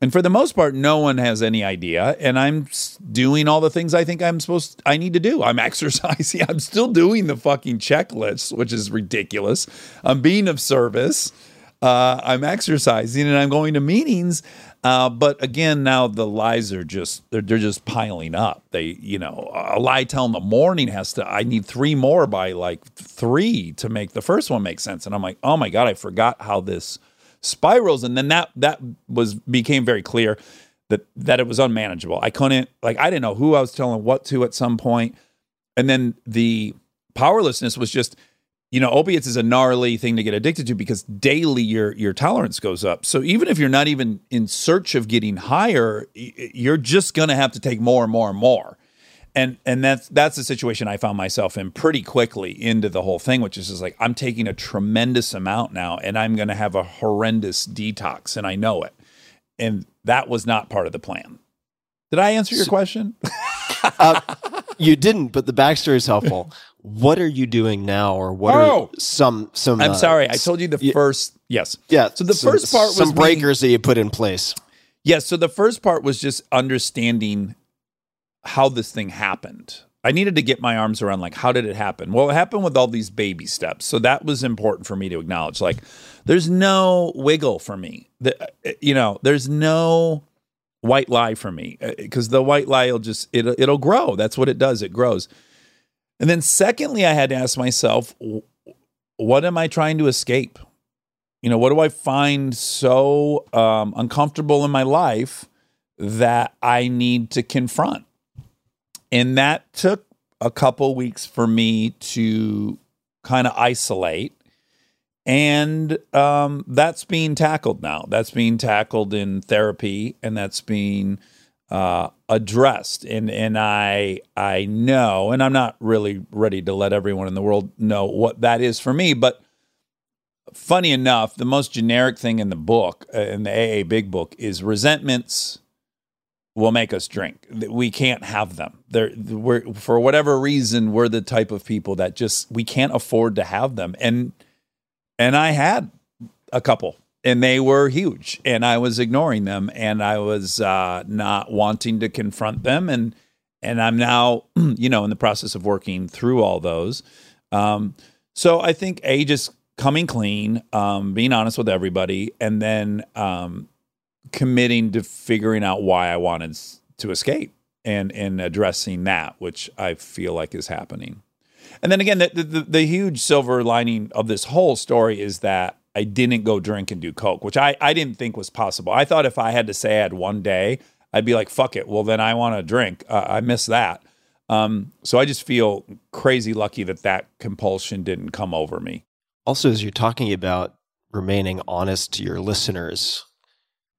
And for the most part, no one has any idea. And I'm doing all the things I think I'm supposed I need to do. I'm exercising. I'm still doing the fucking checklists, which is ridiculous. I'm being of service. Uh, I'm exercising and I'm going to meetings. Uh, but again, now the lies are just they're, they're just piling up. They, you know, a lie tell in the morning has to. I need three more by like three to make the first one make sense. And I'm like, oh my god, I forgot how this spirals. And then that that was became very clear that that it was unmanageable. I couldn't like I didn't know who I was telling what to at some point. And then the powerlessness was just you know, opiates is a gnarly thing to get addicted to because daily your your tolerance goes up. So even if you're not even in search of getting higher, you're just going to have to take more and more and more. And and that's that's the situation I found myself in pretty quickly into the whole thing, which is just like I'm taking a tremendous amount now, and I'm going to have a horrendous detox, and I know it. And that was not part of the plan. Did I answer your so, question? uh, you didn't, but the backstory is helpful what are you doing now or what oh, are some some i'm uh, sorry i told you the first yes. yeah so the first part was some breakers being, that you put in place. Yes so the first part was just understanding how this thing happened. I needed to get my arms around like how did it happen? Well it happened with all these baby steps so that was important for me to acknowledge. Like there's no wiggle for me. The, uh, you know there's no white lie for me because uh, the white lie will just it, it'll grow. That's what it does. It grows and then, secondly, I had to ask myself, what am I trying to escape? You know, what do I find so um, uncomfortable in my life that I need to confront? And that took a couple weeks for me to kind of isolate. And um, that's being tackled now. That's being tackled in therapy, and that's being uh, addressed. And and I I know, and I'm not really ready to let everyone in the world know what that is for me, but funny enough, the most generic thing in the book, uh, in the AA Big Book, is resentments will make us drink. We can't have them. They're, we're, for whatever reason, we're the type of people that just we can't afford to have them. And and I had a couple and they were huge and i was ignoring them and i was uh, not wanting to confront them and and i'm now you know in the process of working through all those. Um, so i think a just coming clean um, being honest with everybody and then um, committing to figuring out why i wanted to escape and and addressing that which i feel like is happening. And then again the, the, the huge silver lining of this whole story is that I didn't go drink and do coke, which I, I didn't think was possible. I thought if I had to say I had one day, I'd be like, fuck it. Well, then I want to drink. Uh, I miss that. Um, so I just feel crazy lucky that that compulsion didn't come over me. Also, as you're talking about remaining honest to your listeners,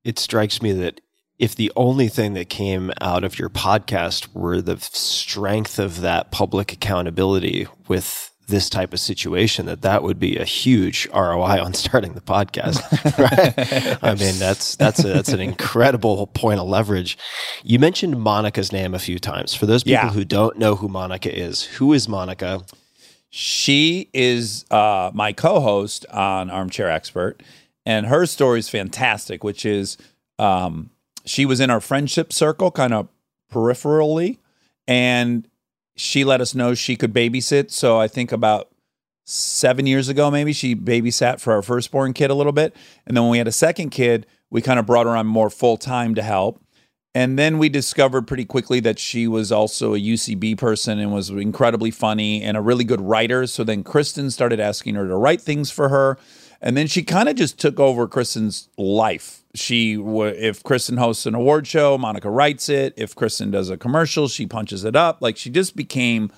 it strikes me that if the only thing that came out of your podcast were the strength of that public accountability with this type of situation that that would be a huge ROI on starting the podcast. Right? I mean, that's that's a, that's an incredible point of leverage. You mentioned Monica's name a few times. For those people yeah. who don't know who Monica is, who is Monica? She is uh, my co-host on Armchair Expert, and her story is fantastic. Which is, um, she was in our friendship circle, kind of peripherally, and she let us know she could babysit. So I think about seven years ago, maybe she babysat for our firstborn kid a little bit. And then when we had a second kid, we kind of brought her on more full time to help. And then we discovered pretty quickly that she was also a UCB person and was incredibly funny and a really good writer. So then Kristen started asking her to write things for her. And then she kind of just took over Kristen's life. She if Kristen hosts an award show, Monica writes it. If Kristen does a commercial, she punches it up. Like she just became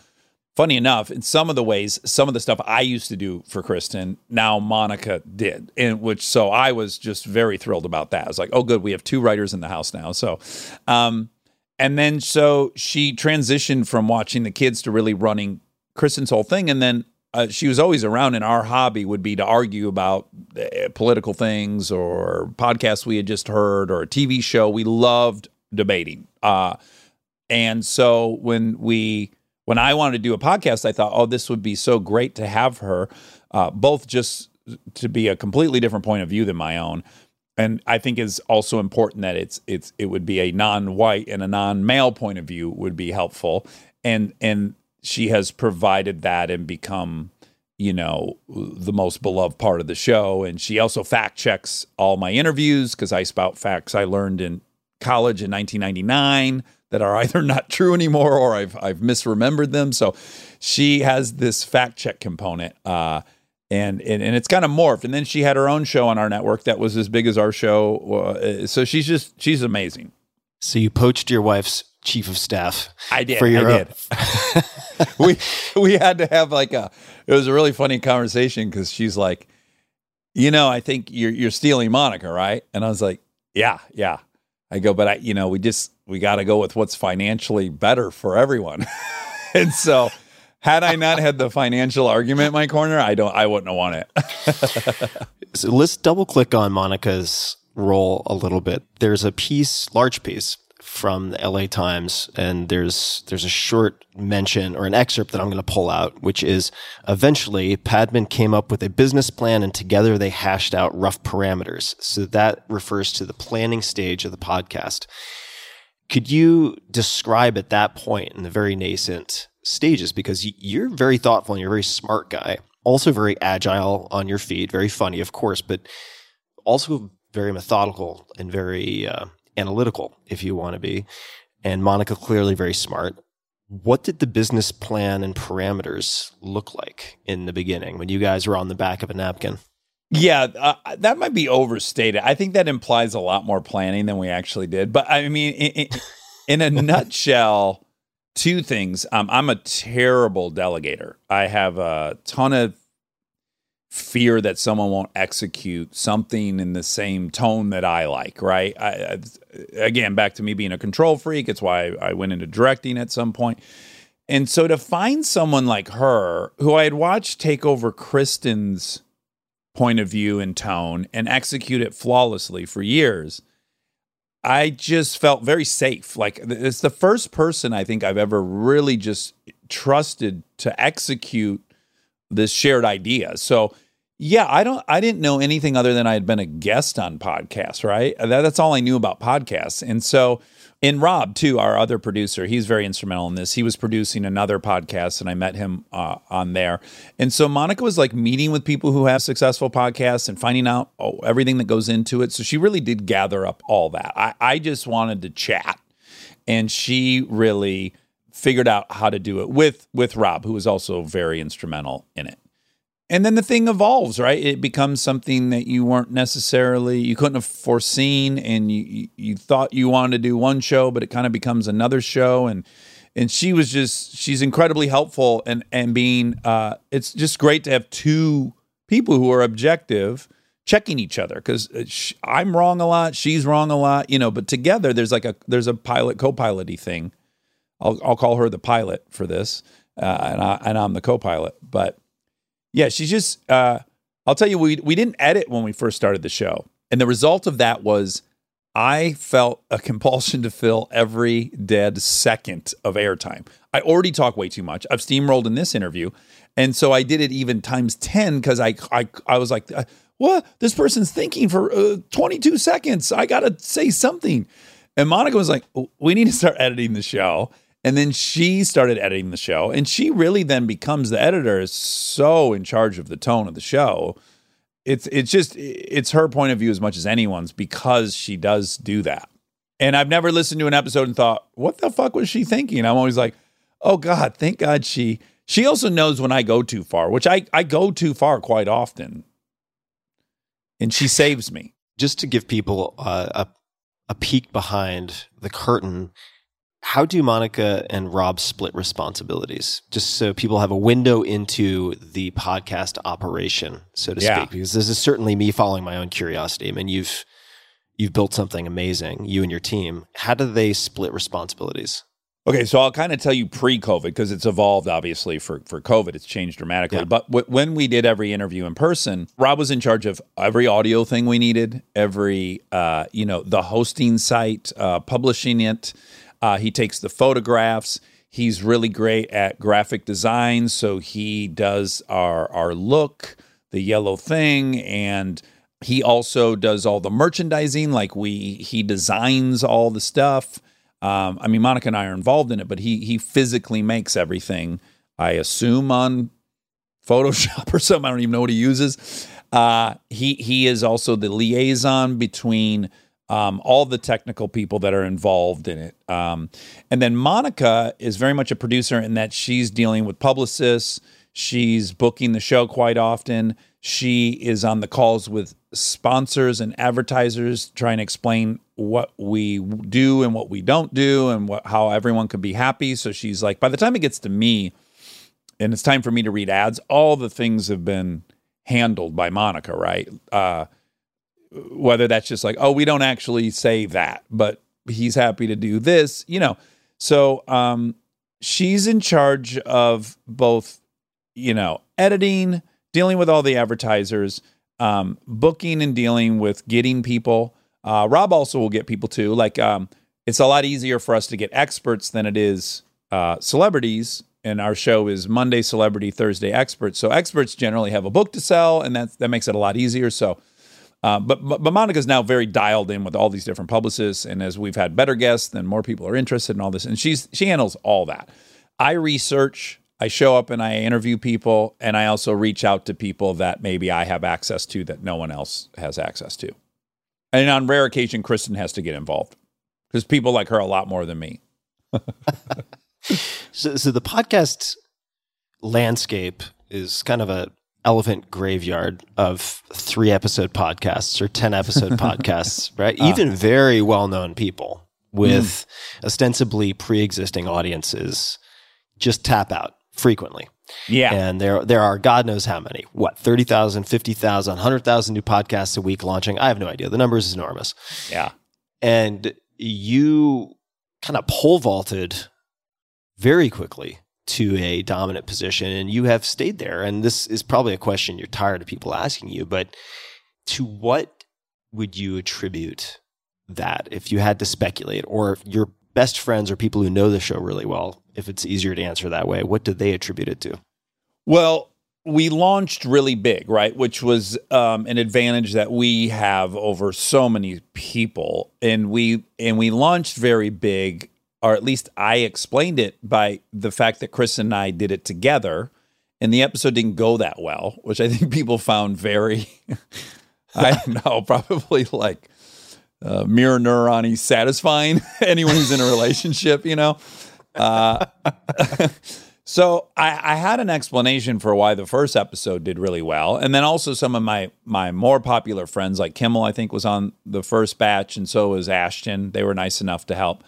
funny enough in some of the ways some of the stuff i used to do for kristen now monica did. And which so i was just very thrilled about that. I was like oh good we have two writers in the house now. So um and then so she transitioned from watching the kids to really running kristen's whole thing. And then uh, she was always around, and our hobby would be to argue about uh, political things or podcasts we had just heard or a TV show. We loved debating. Uh, and so when we when I wanted to do a podcast, I thought, oh, this would be so great to have her, uh, both just to be a completely different point of view than my own, and I think is also important that it's it's it would be a non-white and a non-male point of view would be helpful, and and she has provided that and become you know the most beloved part of the show. And she also fact checks all my interviews because i spout facts i learned in college in 1999 that are either not true anymore or i've, I've misremembered them. So she has this fact check component uh, and, and and it's kind of morphed. And then she had her own show on our network that was as big as our show uh, so she's just she's amazing So you poached your wife's chief of staff. I did. For your I own- did. we we had to have like a. It was a really funny conversation because she's like, you know, I think you're you're stealing Monica, right? And I was like, yeah, yeah. I go, but I, you know, we just we got to go with what's financially better for everyone. and so, had I not had the financial argument in my corner, I don't, I wouldn't have won it. So let's double click on Monica's role a little bit. There's a piece, large piece from the LA Times, and there's there's a short mention or an excerpt that I'm going to pull out, which is eventually Padman came up with a business plan, and together they hashed out rough parameters. So that refers to the planning stage of the podcast. Could you describe at that point in the very nascent stages? Because you're very thoughtful and you're a very smart guy, also very agile on your feet, very funny, of course, but also very methodical and very uh, analytical, if you want to be. And Monica clearly very smart. What did the business plan and parameters look like in the beginning when you guys were on the back of a napkin? Yeah, uh, that might be overstated. I think that implies a lot more planning than we actually did. But I mean, in, in, a nutshell, two things. Um, I'm a terrible delegator. I have a ton of fear that someone won't execute something in the same tone that I like. Right. I, I, again, back to me being a control freak. It's why I, I went into directing at some point. And so to find someone like her, who I had watched take over Kristen's point of view and tone and execute it flawlessly for years. I just felt very safe. Like it's the first person I think I've ever really just trusted to execute this shared idea. So yeah, I don't I didn't know anything other than I had been a guest on podcasts, right? That, that's all I knew about podcasts. And so in Rob too, our other producer, he's very instrumental in this. He was producing another podcast, and I met him uh, on there. And so Monica was like meeting with people who have successful podcasts and finding out oh, everything that goes into it. So she really did gather up all that. I, I just wanted to chat, and she really figured out how to do it with with Rob, who was also very instrumental in it and then the thing evolves right? It becomes something that you weren't necessarily you couldn't have foreseen and you you thought you wanted to do one show but it kind of becomes another show and and she was just she's incredibly helpful and and being uh it's just great to have two people who are objective checking each other because i'm wrong a lot she's wrong a lot you know but together there's like a there's a pilot co-piloty thing. I'll, I'll call her the pilot for this uh, and, I, and i'm the co-pilot but yeah, she's just. Uh, I'll tell you, we we didn't edit when we first started the show, and the result of that was I felt a compulsion to fill every dead second of airtime. I already talk way too much. I've steamrolled in this interview, and so I did it even times ten because I I I was like, what? This person's thinking for uh, twenty two seconds. I gotta say something. And Monica was like, we need to start editing the show. And then she started editing the show, and she really then becomes the editor, is so in charge of the tone of the show. It's it's just it's her point of view as much as anyone's because she does do that. And I've never listened to an episode and thought, what the fuck was she thinking? I'm always like, oh God, thank God she she also knows when I go too far, which I, I go too far quite often. And she saves me. Just to give people uh, a a peek behind the curtain, how do Monica and Rob split responsibilities? Just so people have a window into the podcast operation, so to Yeah. speak. Because this is certainly me following my own curiosity. I mean, you've you've built something amazing, you and your team. How do they split responsibilities? Okay, so I'll kind of tell you pre-COVID because it's evolved obviously for for COVID. It's changed dramatically. Yeah. But w- when we did every interview in person, Rob was in charge of every audio thing we needed, every uh, you know the hosting site, uh, publishing it. Uh, he takes the photographs. He's really great at graphic design, so he does our our look, the yellow thing, and he also does all the merchandising. Like we, he designs all the stuff. Um, I mean, Monica and I are involved in it, but he he physically makes everything. I assume on Photoshop or something. I don't even know what he uses. Uh, he he is also the liaison between um, all the technical people that are involved in it. Um, and then Monica is very much a producer in that she's dealing with publicists. She's booking the show quite often. She is on the calls with sponsors and advertisers, trying to explain what we do and what we don't do, and what, how everyone could be happy. So she's like, by the time it gets to me, and it's time for me to read ads, all the things have been handled by Monica, right? Uh, whether that's just like, oh, we don't actually say that, but he's happy to do this, you know. So um, she's in charge of both, you know, editing, dealing with all the advertisers, um, booking and dealing with getting people. Uh, Rob also will get people too. Like, um, it's a lot easier for us to get experts than it is uh, celebrities. And our show is Monday celebrity, Thursday experts. So experts generally have a book to sell, and that that makes it a lot easier. So uh, but, but but Monica's now very dialed in with all these different publicists, and as we've had better guests, then more people are interested in all this, and she's she handles all that. I research, I show up, and I interview people, and I also reach out to people that maybe I have access to that no one else has access to. And on rare occasion, Kristen has to get involved because people like her a lot more than me. so, so the podcast landscape is kind of a elephant graveyard of three episode podcasts or 10 episode podcasts, right? Uh, Even very well known people with mm. ostensibly pre existing audiences just tap out frequently. Yeah. And there there are God knows how many. What, 30,000, 50,000, 100,000 new podcasts a week launching? I have no idea. The number is enormous. Yeah. And you kind of pole vaulted very quickly to a dominant position and you have stayed there. And this is probably a question you're tired of people asking you, but to what would you attribute that if you had to speculate or your best friends or people who know the show really well, if it's easier to answer that way, what do they attribute it to? Well, we launched really big, right? Which was um, an advantage that we have over so many people, and we and we launched very big or at least I explained it by the fact that Chris and I did it together. And the episode didn't go that well, which I think people found very, I don't know, probably like uh, mirror neurony satisfying. Anyone who's in a relationship, you know? Uh, so I, I, had an explanation for why the first episode did really well, and then also some of my my more popular friends, like Kimmel, I think was on the first batch, and so was Ashton. They were nice enough to help.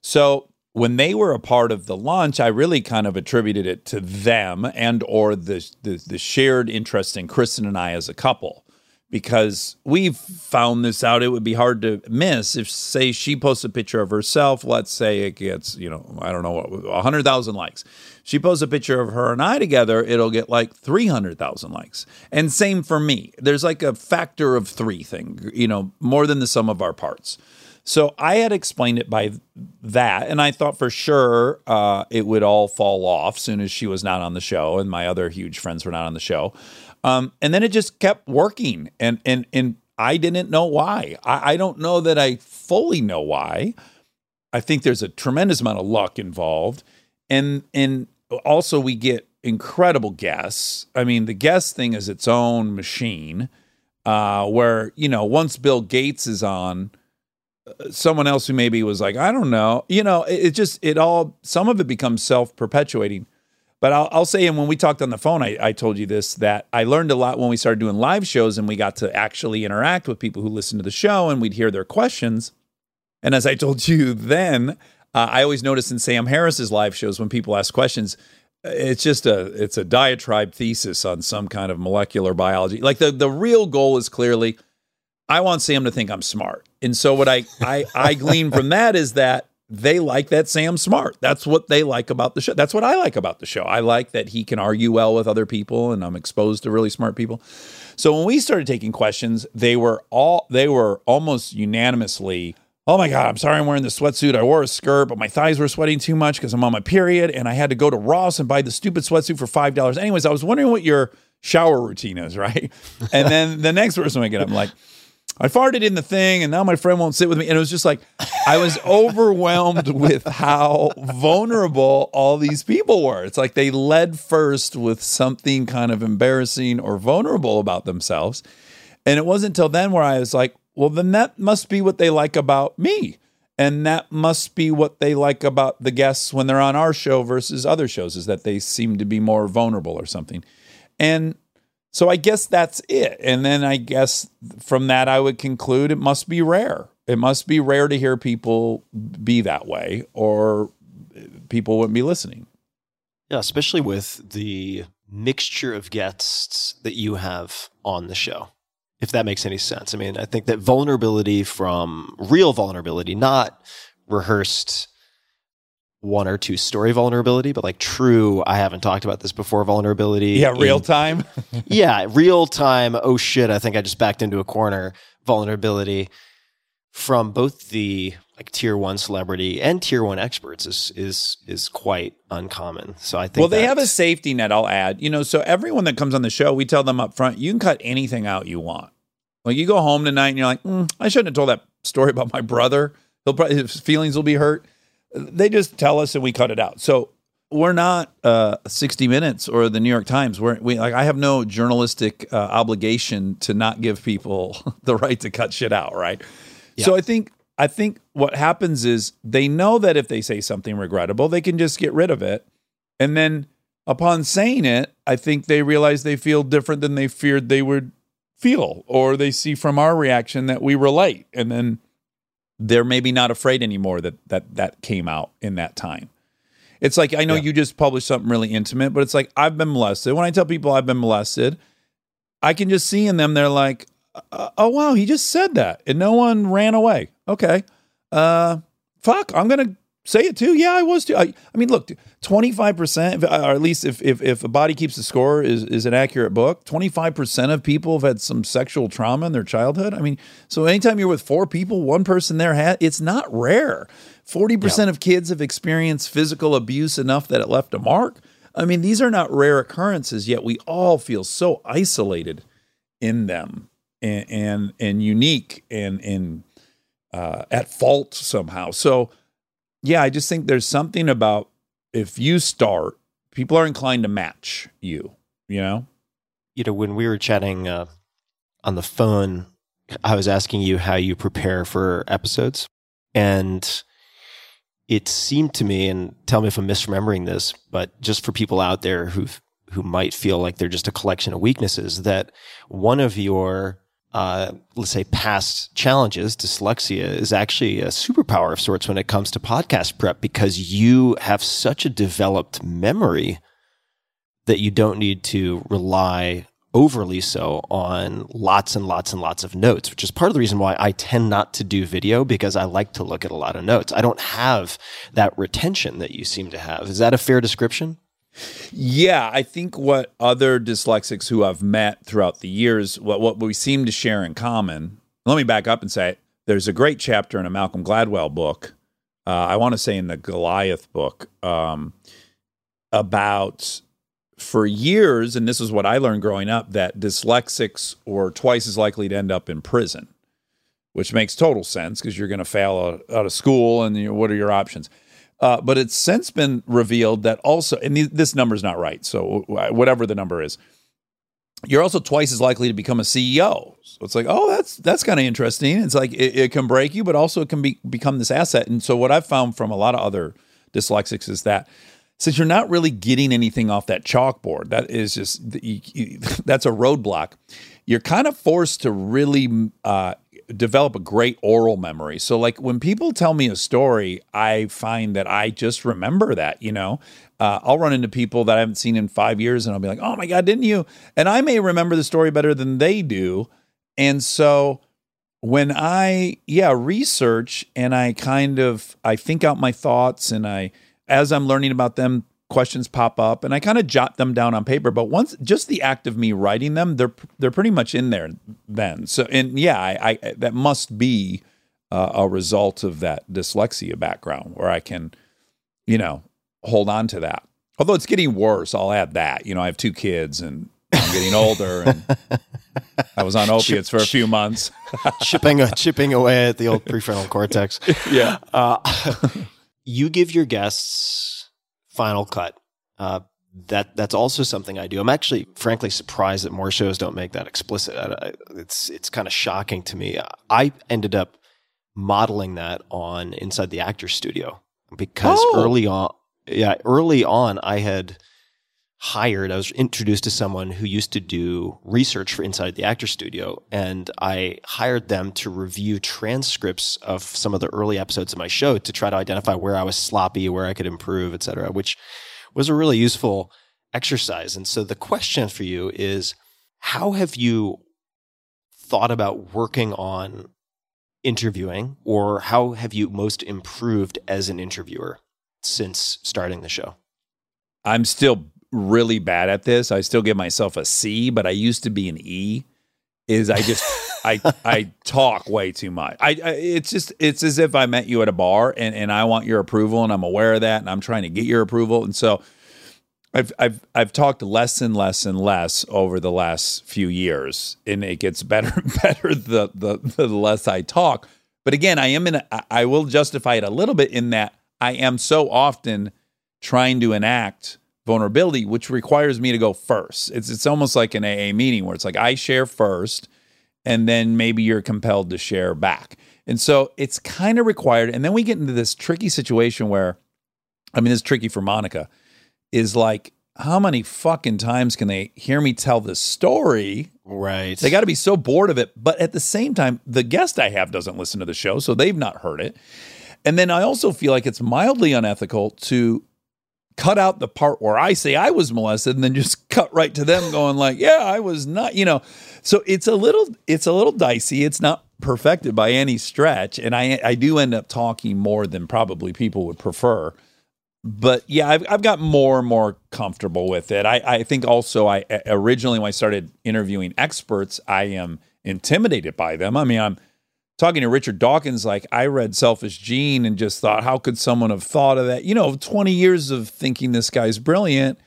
So when they were a part of the launch, I really kind of attributed it to them and or the, the, the shared interest in Kristen and I as a couple. Because we've found this out, it would be hard to miss if, say, she posts a picture of herself. Let's say it gets, you know, I don't know what, hundred thousand likes. She posts a picture of her and I together, it'll get like three hundred thousand likes. And same for me. There's like a factor of three thing, you know, more than the sum of our parts. So I had explained it by that, and I thought for sure uh, it would all fall off soon as she was not on the show, and my other huge friends were not on the show. Um, and then it just kept working, and and and I didn't know why. I, I don't know that I fully know why. I think there's a tremendous amount of luck involved, and and also we get incredible guests. I mean, the guest thing is its own machine. Uh, where you know once Bill Gates is on someone else who maybe was like, I don't know, you know, it, it just, it all, some of it becomes self perpetuating. But I'll, I'll, say, and when we talked on the phone, I, I, told you this that I learned a lot when we started doing live shows and we got to actually interact with people who listened to the show and we'd hear their questions. And as I told you then, uh, I always notice in Sam Harris's live shows when people ask questions, it's just a it's a diatribe thesis on some kind of molecular biology. Like the the real goal is clearly I want Sam to think I'm smart. And so what I I, I glean from that is that they like that Sam smart. That's what they like about the show. That's what I like about the show. I like that he can argue well with other people and I'm exposed to really smart people. So when we started taking questions, they were all they were almost unanimously oh my God, I'm sorry I'm wearing the sweatsuit. I wore a skirt, but my thighs were sweating too much because I'm on my period. And I had to go to Ross and buy the stupid sweatsuit for $5. Anyways, I was wondering what your shower routine is, right? and then the next person I get, I'm like, I farted in the thing and now my friend won't sit with me. And it was just like, I was overwhelmed with how vulnerable all these people were. It's like they led first with something kind of embarrassing or vulnerable about themselves. And it wasn't until then where I was like, well, then that must be what they like about me. And that must be what they like about the guests when they're on our show versus other shows, is that they seem to be more vulnerable or something. And so I guess that's it. And then I guess from that, I would conclude it must be rare. It must be rare to hear people be that way, or people wouldn't be listening. Yeah, especially with the mixture of guests that you have on the show, if that makes any sense. I mean, I think that vulnerability from real vulnerability, not rehearsed one or two story vulnerability, but like true, I haven't talked about this before vulnerability. Yeah, real in- time. yeah, real time. Oh shit, I think I just backed into a corner vulnerability from both the like tier one celebrity and tier one experts is is is quite uncommon. So I think well, they have a safety net. I'll add. You know, so everyone that comes on the show, we tell them up front, you can cut anything out you want. Like you go home tonight and you're like, "Mm, I shouldn't have told that story about my brother. He'll probably his feelings will be hurt. They just tell us and we cut it out. So we're not uh, 60 Minutes or the New York Times. We're, we like I have no journalistic uh, obligation to not give people the right to cut shit out, right? So I think I think what happens is they know that if they say something regrettable, they can just get rid of it, and then upon saying it, I think they realize they feel different than they feared they would feel, or they see from our reaction that we relate, and then they're maybe not afraid anymore that that that came out in that time. It's like I know you just published something really intimate, but it's like I've been molested. When I tell people I've been molested, I can just see in them they're like, uh, "Oh wow, he just said that," and no one ran away. Okay, uh, fuck, I'm gonna say it too. Yeah, I was too. I, I mean, look, twenty five percent, or at least if if if a body keeps the score is is an accurate book, twenty five percent of people have had some sexual trauma in their childhood. I mean, so anytime you're with four people, one person there had it's not rare. Forty percent of kids have experienced physical abuse enough that it left a mark. I mean, these are not rare occurrences, yet we all feel so isolated in them and and, and unique and and uh, at fault somehow. So, yeah, I just think there's something about if you start, people are inclined to match you. You know, you know when we were chatting uh, on the phone, I was asking you how you prepare for episodes, and it seemed to me, and tell me if I'm misremembering this, but just for people out there who who might feel like they're just a collection of weaknesses, that one of your uh, let's say past challenges, dyslexia is actually a superpower of sorts when it comes to podcast prep because you have such a developed memory that you don't need to rely overly so on lots and lots and lots of notes, which is part of the reason why I tend not to do video because I like to look at a lot of notes. I don't have that retention that you seem to have. Is that a fair description? Yeah, I think what other dyslexics who I've met throughout the years, what what we seem to share in common. Let me back up and say there's a great chapter in a Malcolm Gladwell book. Uh, I want to say in the Goliath book um, about for years, and this is what I learned growing up, that dyslexics were twice as likely to end up in prison, which makes total sense because you're going to fail out, of school, and you what are your options? Uh, but it's since been revealed that also, and th- this number is not right. So whatever the number is, you're also twice as likely to become a CEO. So it's like, oh, that's that's kind of interesting. It's like it, it, can break you, but also it can be become this asset. And so what I've found from a lot of other dyslexics is that since you're not really getting anything off that chalkboard, that is just you, you, that's a roadblock. You're kind of forced to really uh, develop a great oral memory. So like when people tell me a story, I find that I just remember that, you know. Uh, I'll run into people that I haven't seen in five years and I'll be like, oh my God, didn't you? And I may remember the story better than they do. And so when I, yeah, research and I kind of, I think out my thoughts and I, as I'm learning about them, questions pop up and I kind of jot them down on paper. But once just the act of me writing them, they're they're pretty much in there then. So and yeah, I, I that must be uh, a result of that dyslexia background where I can, you know, hold on to that. Although it's getting worse, I'll add that. You know, I have two kids and I'm getting older and I was on opiates for a few months. chipping chipping away at the old prefrontal cortex. yeah. Uh, you give your guests final cut. Uh, that that's also something I do. I'm actually, frankly, surprised that more shows don't make that explicit. I, I, it's it's kind of shocking to me. I ended up modeling that on Inside the Actors Studio because Oh. early on, yeah, early on, I had hired. I was introduced to someone who used to do research for Inside the Actor Studio, and I hired them to review transcripts of some of the early episodes of my show to try to identify where I was sloppy, where I could improve, et cetera, which was a really useful exercise. And so the question for you is how have you thought about working on interviewing, or how have you most improved as an interviewer since starting the show? I'm still really bad at this. I still give myself a C, but I used to be an E. Is I just I I talk way too much. I, I it's just it's as if I met you at a bar and and I want your approval and I'm aware of that and I'm trying to get your approval and so I've I've I've talked less and less and less over the last few years and it gets better and better the the the less I talk. But again, I am in a, I- I will justify it a little bit in that I am so often trying to enact vulnerability, which requires me to go first. It's it's almost like an AA meeting where it's like I share first, and then maybe you're compelled to share back. And so it's kind of required. And then we get into this tricky situation where, I mean, it's tricky for Monica, is like, how many fucking times can they hear me tell this story? Right. They got to be so bored of it. But at the same time, the guest I have doesn't listen to the show, so they've not heard it. And then I also feel like it's mildly unethical to cut out the part where I say I was molested and then just cut right to them going like, yeah, I was not, you know. So it's a little it's a little dicey. It's not perfected by any stretch and I I do end up talking more than probably people would prefer. But yeah, I've, I've got more and more comfortable with it. I, I think also I originally when I started interviewing experts, I am intimidated by them. I mean, I'm talking to Richard Dawkins, like I read Selfish Gene and just thought, how could someone have thought of that? You know, 20 years of thinking this guy's brilliant.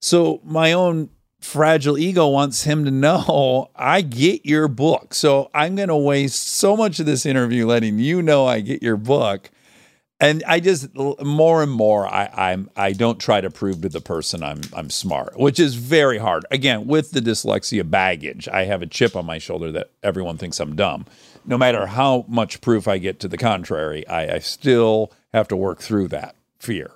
So my own fragile ego wants him to know I get your book. So I'm going to waste so much of this interview letting you know I get your book. And I just more and more I I'm I don't try to prove to the person I'm I'm smart, which is very hard. Again, with the dyslexia baggage, I have a chip on my shoulder that everyone thinks I'm dumb. No matter how much proof I get to the contrary, I, I still have to work through that fear.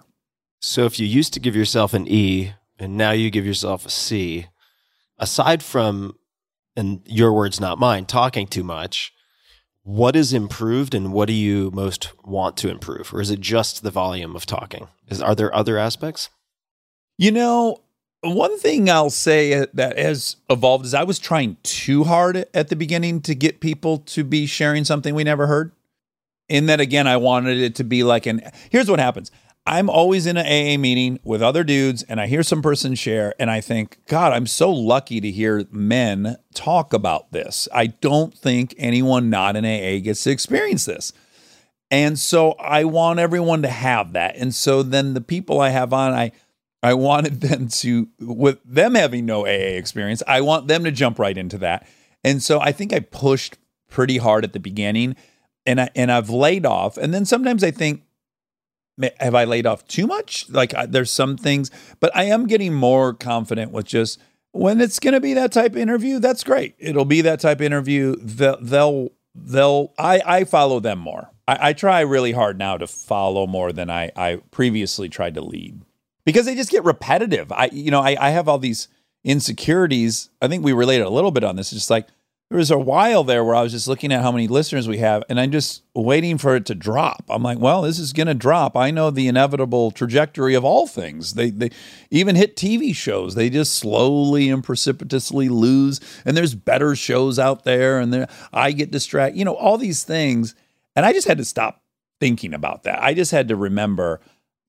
So if you used to give yourself an E and now you give yourself a C, aside from, and your words, not mine, talking too much, what is improved and what do you most want to improve? Or is it just the volume of talking? Is, are there other aspects? You know, one thing I'll say uh, that has evolved is I was trying too hard at the beginning to get people to be sharing something we never heard. In that, again, I wanted it to be like an. Here's what happens I'm always in an AA meeting with other dudes, and I hear some person share, and I think, God, I'm so lucky to hear men talk about this. I don't think anyone not in AA gets to experience this. And so I want everyone to have that. And so then the people I have on, I I wanted them to, with them having no AA experience, I want them to jump right into that. And so I think I pushed pretty hard at the beginning, and I and I've laid off. And then sometimes I think, have I laid off too much? Like I, there's some things, but I am getting more confident with just when it's going to be that type of interview. That's great. It'll be that type of interview. They'll they'll, they'll I I follow them more. I, I try really hard now to follow more than I I previously tried to lead because they just get repetitive. I, you know, I, I have all these insecurities. I think we related a little bit on this. It's just like there was a while there where I was just looking at how many listeners we have, and I'm just waiting for it to drop. I'm like, well, this is going to drop. I know the inevitable trajectory of all things. They, they even hit TV shows. They just slowly and precipitously lose. And there's better shows out there, and there I get distracted. You know, all these things, and I just had to stop thinking about that. I just had to remember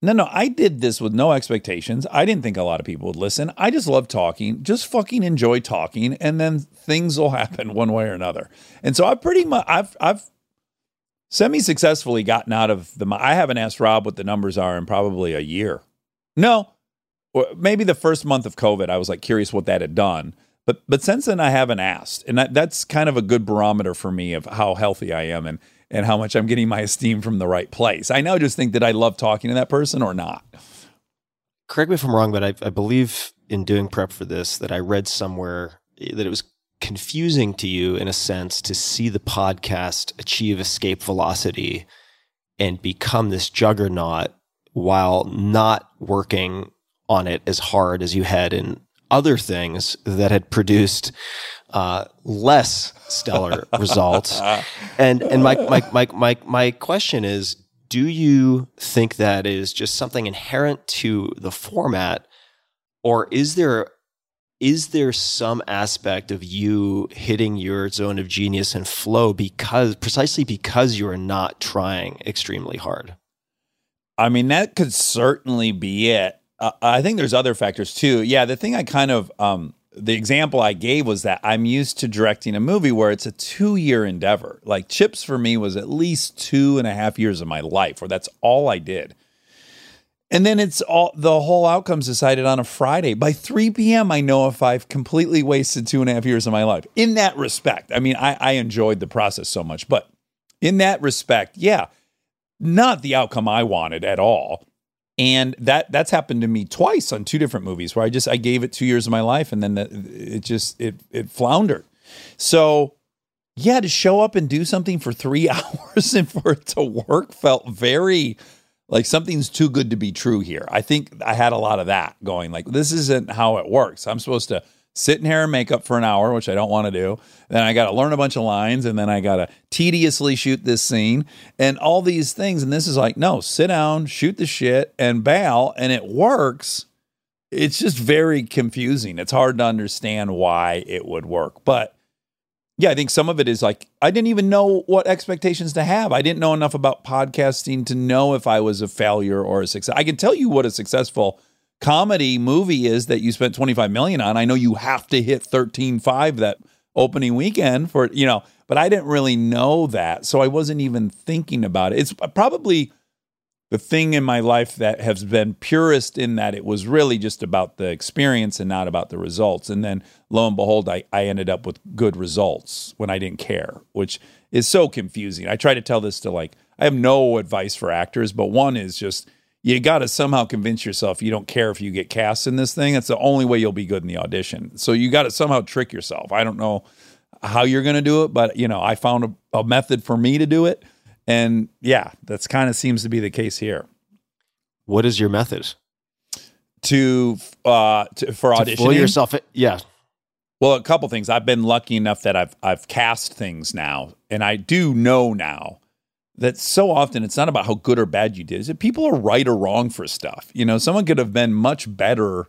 no, no, I did this with no expectations. I didn't think a lot of people would listen. I just love talking. Just fucking enjoy talking, and then things will happen one way or another. And so I pretty much I've I've semi successfully gotten out of the. I haven't asked Rob what the numbers are in probably a year. No, maybe the first month of COVID, I was like curious what that had done. But but since then, I haven't asked, and that, that's kind of a good barometer for me of how healthy I am and and how much I'm getting my esteem from the right place. I now just think that I love talking to that person or not. Correct me if I'm wrong, but I, I believe in doing prep for this that I read somewhere that it was confusing to you in a sense to see the podcast achieve escape velocity and become this juggernaut while not working on it as hard as you had in other things that had produced uh, less stellar results. And and my, my my my my question is, do you think that is just something inherent to the format, or is there is there some aspect of you hitting your zone of genius and flow because precisely because you are not trying extremely hard? I mean, that could certainly be it. Uh, I think there's other factors too. Yeah, the thing I kind of um, the example I gave was that I'm used to directing a movie where it's a two year endeavor. Like Chips for me was at least two and a half years of my life, where that's all I did. And then it's all the whole outcome's decided on a Friday. By 3 p.m., I know if I've completely wasted two and a half years of my life. In that respect, I mean, I, I enjoyed the process so much, but in that respect, yeah, not the outcome I wanted at all and that that's happened to me twice on two different movies where I just I gave it two years of my life and then the, it just it it floundered. So yeah, to show up and do something for three hours and for it to work felt very like something's too good to be true here. I think I had a lot of that going. Like this isn't how it works. I'm supposed to sit in hair and makeup for an hour, which I don't want to do. Then I got to learn a bunch of lines and then I got to tediously shoot this scene and all these things. And this is like, no, sit down, shoot the shit and bail. And it works. It's just very confusing. It's hard to understand why it would work. But yeah, I think some of it is like, I didn't even know what expectations to have. I didn't know enough about podcasting to know if I was a failure or a success. I can tell you what a successful comedy movie is that you spent 25 million on. I know you have to hit 13.5 that opening weekend for, you know, but I didn't really know that. So I wasn't even thinking about it. It's probably the thing in my life that has been purest in that it was really just about the experience and not about the results. And then lo and behold, I, I ended up with good results when I didn't care, which is so confusing. I try to tell this to like, I have no advice for actors, but one is just, you got to somehow convince yourself you don't care if you get cast in this thing. It's the only way you'll be good in the audition. So you got to somehow trick yourself. I don't know how you're going to do it, but you know, I found a, a method for me to do it. And yeah, that's kind of seems to be the case here. What is your method? To uh to, for auditioning to yourself yeah. Well, a couple things. I've been lucky enough that I've I've cast things now, and I do know now that so often it's not about how good or bad you did. Is that people are right or wrong for stuff. You know, someone could have been much better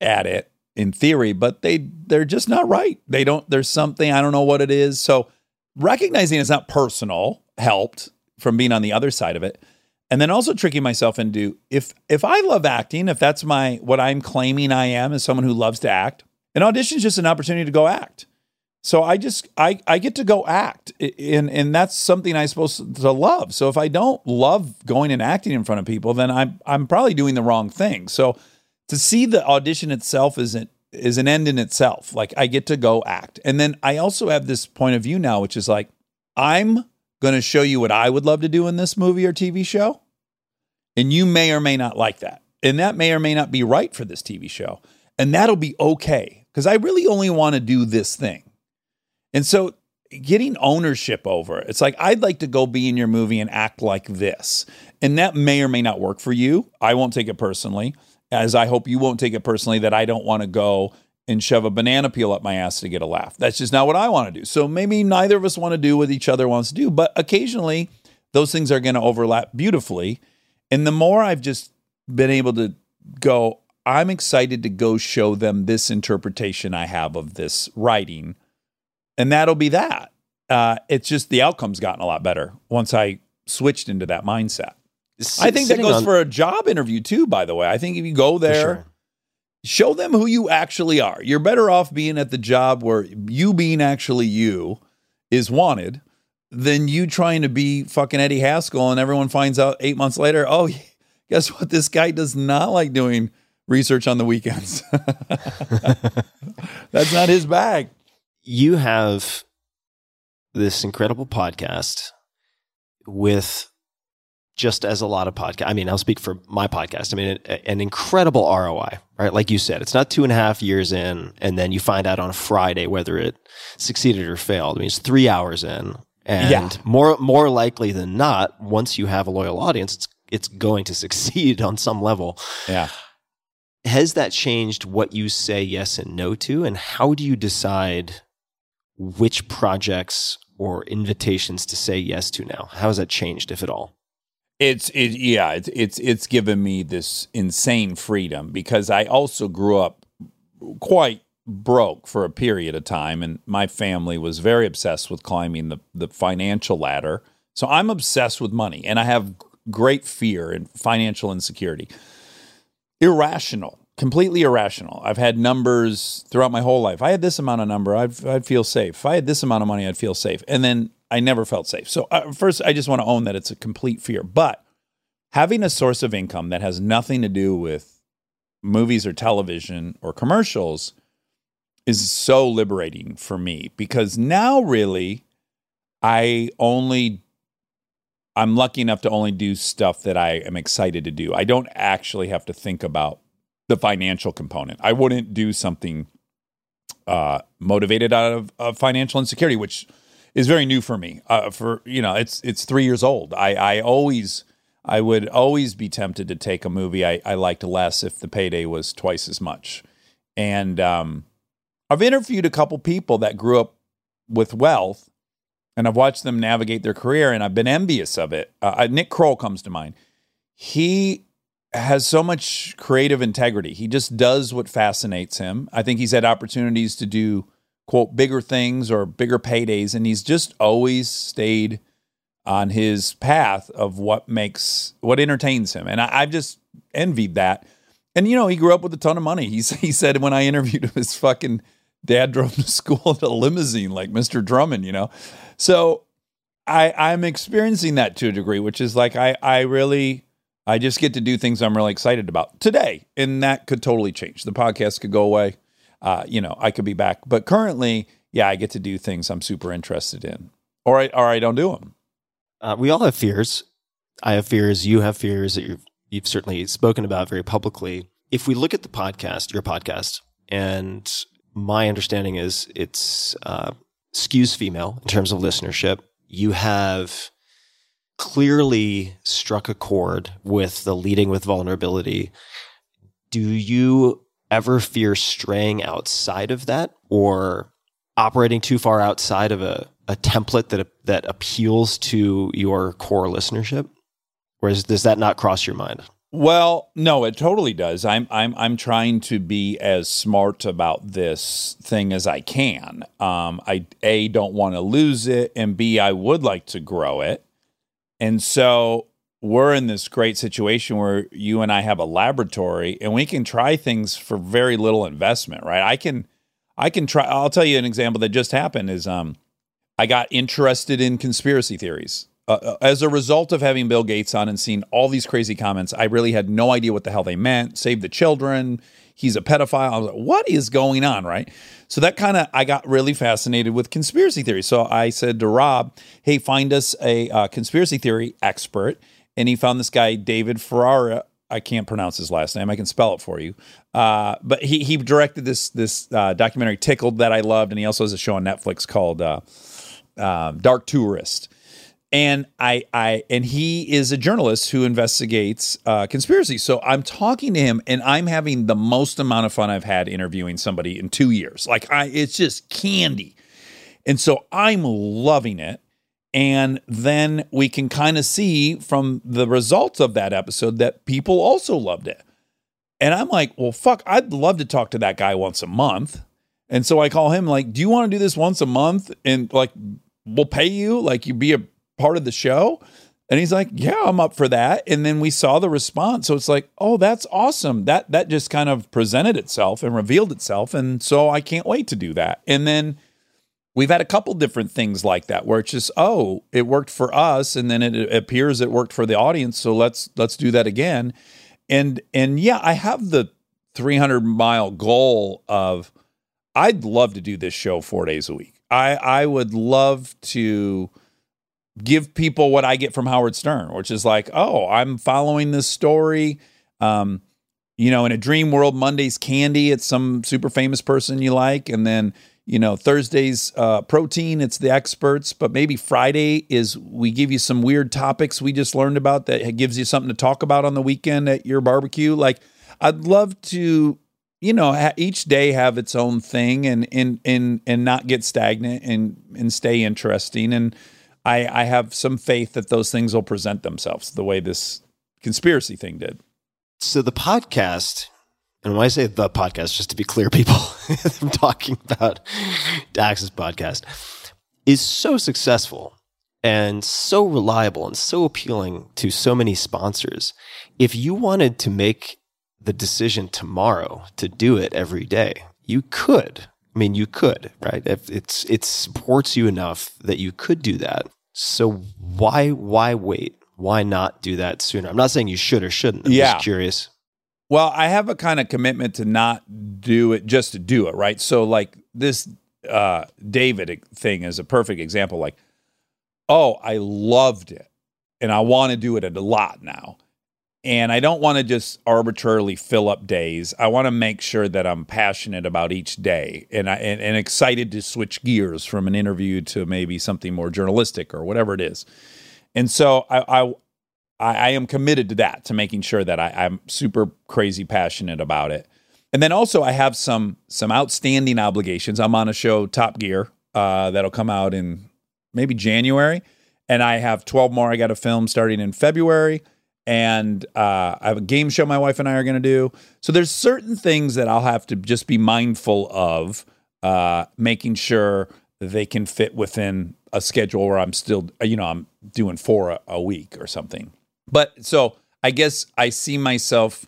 at it in theory, but they they're just not right. They don't. There's something I don't know what it is. So recognizing it's not personal helped from being on the other side of it, and then also tricking myself into if if I love acting, if that's my what I'm claiming I am as someone who loves to act, an audition is just an opportunity to go act. So I just I I get to go act and and that's something I'm supposed to love. So if I don't love going and acting in front of people, then I'm I'm probably doing the wrong thing. So to see the audition itself isn't is an end in itself. Like I get to go act. And then I also have this point of view now which is like I'm going to show you what I would love to do in this movie or TV show. And you may or may not like that. And that may or may not be right for this TV show. And that'll be okay because I really only want to do this thing. And so getting ownership over it, it's like, I'd like to go be in your movie and act like this. And that may or may not work for you. I won't take it personally, as I hope you won't take it personally that I don't want to go and shove a banana peel up my ass to get a laugh. That's just not what I want to do. So maybe neither of us want to do what each other wants to do, but occasionally those things are going to overlap beautifully. And the more I've just been able to go, I'm excited to go show them this interpretation I have of this writing and that'll be that. Uh, it's just the outcome's gotten a lot better once I switched into that mindset. S- I think that goes on- for a job interview too. By the way, I think if you go there, sure. show them who you actually are. You're better off being at the job where you being actually you is wanted than you trying to be fucking Eddie Haskell and everyone finds out eight months later, oh, guess what? This guy does not like doing research on the weekends. That's not his bag. You have this incredible podcast with just as a lot of podcast. I mean, I'll speak for my podcast. I mean, an incredible ROI, right? Like you said, it's not two and a half years in, and then you find out on a Friday whether it succeeded or failed. I mean, it's three hours in, and Yeah. more more likely than not, once you have a loyal audience, it's it's going to succeed on some level. Yeah. Has that changed what you say yes and no to, and how do you decide which projects or invitations to say yes to now? How has that changed, if at all? It's it yeah, it's it's it's given me this insane freedom because I also grew up quite broke for a period of time and my family was very obsessed with climbing the the financial ladder. So I'm obsessed with money and I have great fear and financial insecurity. Irrational, completely irrational. I've had numbers throughout my whole life. I had this amount of number, I'd I'd feel safe. If I had this amount of money, I'd feel safe. And then I never felt safe. So uh, first, I just want to own that it's a complete fear. But having a source of income that has nothing to do with movies or television or commercials is so liberating for me because now really I only I'm lucky enough to only do stuff that I am excited to do. I don't actually have to think about the financial component. I wouldn't do something uh, motivated out of, of financial insecurity, which is very new for me. Uh, for you know, it's it's three years old. I I always I would always be tempted to take a movie I, I liked less if the payday was twice as much. And um, I've interviewed a couple people that grew up with wealth, and I've watched them navigate their career, and I've been envious of it. Uh, Nick Kroll comes to mind. He has so much creative integrity. He just does what fascinates him. I think he's had opportunities to do quote bigger things or bigger paydays, and he's just always stayed on his path of what makes what entertains him. And I, I've just envied that. And you know, he grew up with a ton of money. He's, he said when I interviewed him, his fucking dad drove to school in a limousine like Mr. Drummond, you know. So I I'm experiencing that to a degree, which is like I I really I just get to do things I'm really excited about today, and that could totally change. The podcast could go away. Uh, you know, I could be back, but currently, yeah, I get to do things I'm super interested in, or I or I don't do them. Uh, we all have fears. I have fears. You have fears that you've you've certainly spoken about very publicly. If we look at the podcast, your podcast, and my understanding is it's uh, skews female in terms of listenership. You have clearly struck a chord with the leading with vulnerability. Do you ever fear straying outside of that or operating too far outside of a, a template that that appeals to your core listenership? Or does that not cross your mind? Well, no, it totally does. I'm I'm I'm trying to be as smart about this thing as I can. Um, I a don't want to lose it, and b I would like to grow it, and so we're in this great situation where you and I have a laboratory, and we can try things for very little investment, right? I can I can try. I'll tell you an example that just happened is um, I got interested in conspiracy theories. Uh, as a result of having Bill Gates on and seeing all these crazy comments, I really had no idea what the hell they meant. Save the children. He's a pedophile. I was like, what is going on? Right. So that kind of, I got really fascinated with conspiracy theory. So I said to Rob, hey, find us a uh, conspiracy theory expert. And he found this guy, David Ferrara. I can't pronounce his last name. I can spell it for you. Uh, but he, he directed this, this uh, documentary, Tickled, that I loved. And he also has a show on Netflix called uh, uh, Dark Tourist and I, I, and he is a journalist who investigates uh, conspiracy. So I'm talking to him, and I'm having the most amount of fun I've had interviewing somebody in two years. Like I, it's just candy, and so I'm loving it. And then we can kind of see from the results of that episode that people also loved it. And I'm like, well, fuck, I'd love to talk to that guy once a month. And so I call him like, do you want to do this once a month? And like, we'll pay you, like you be a part of the show? And he's like, "Yeah, I'm up for that." And then we saw the response. So it's like, "Oh, that's awesome." That that just kind of presented itself and revealed itself, and so I can't wait to do that. And then we've had a couple different things like that where it's just oh it worked for us and then it appears it worked for the audience so let's let's do that again and and yeah i have the 300 mile goal of i'd love to do this show four days a week i i would love to give people what i get from howard stern which is like oh i'm following this story. Um you know in a dream world monday's candy it's some super famous person you like. And then you know thursday's uh, protein it's the experts. But maybe friday is we give you some weird topics we just learned about that gives you something to talk about on the weekend at your barbecue. Like i'd love to you know each day have its own thing and and and and not get stagnant and and stay interesting. And i i have some faith that those things will present themselves the way this conspiracy thing did So the podcast, and when I say the podcast, just to be clear, people, I'm talking about Dax's podcast, is so successful and so reliable and so appealing to so many sponsors. If you wanted to make the decision tomorrow to do it every day, you could. I mean, you could, right? If it's it supports you enough that you could do that. So why why wait? Why not do that sooner? I'm not saying you should or shouldn't. I'm Yeah. just curious. Well, I have a kind of commitment to not do it just to do it, right? So like this uh David thing is a perfect example like oh, I loved it and I want to do it a lot now. And I don't want to just arbitrarily fill up days. I want to make sure that I'm passionate about each day and I and, and excited to switch gears from an interview to maybe something more journalistic or whatever it is. And so I, I I, am committed to that, to making sure that I, I'm super crazy passionate about it. And then also I have some some outstanding obligations. I'm on a show, Top Gear, uh, that'll come out in maybe January, and I have 12 more I got to film starting in February. And uh, I have a game show my wife and I are going to do. So there's certain things that I'll have to just be mindful of, uh, making sure they can fit within a schedule where I'm still, you know, I'm doing four a, a week or something. But so I guess I see myself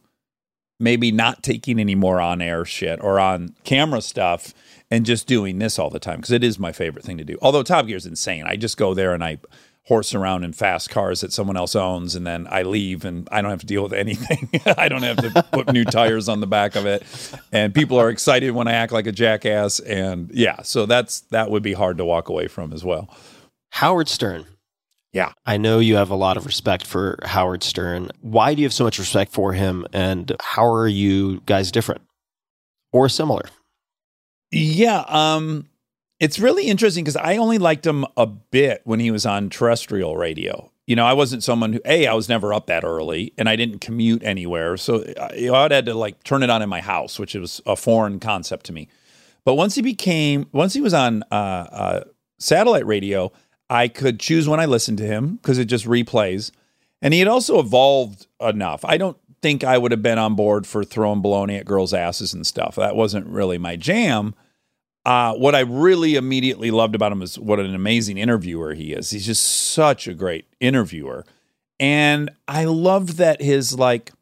maybe not taking any more on air shit or on camera stuff and just doing this all the time because it is my favorite thing to do. Although Top Gear is insane. I just go there and I horse around in fast cars that someone else owns and then I leave and I don't have to deal with anything. I don't have to put new tires on the back of it. And people are excited when I act like a jackass and yeah, so that's that would be hard to walk away from as well. Howard Stern. Yeah. I know you have a lot of respect for Howard Stern. Why do you have so much respect for him and how are you guys different or similar? Yeah, um it's really interesting because I only liked him a bit when he was on terrestrial radio. You know, I wasn't someone who, A, I was never up that early and I didn't commute anywhere. So I, I'd had to like turn it on in my house, which was a foreign concept to me. But once he became, once he was on uh, uh, satellite radio, I could choose when I listened to him because it just replays. And he had also evolved enough. I don't think I would have been on board for throwing baloney at girls' asses and stuff. That wasn't really my jam. Uh, what I really immediately loved about him is what an amazing interviewer he is. He's just such a great interviewer. And I loved that his, like,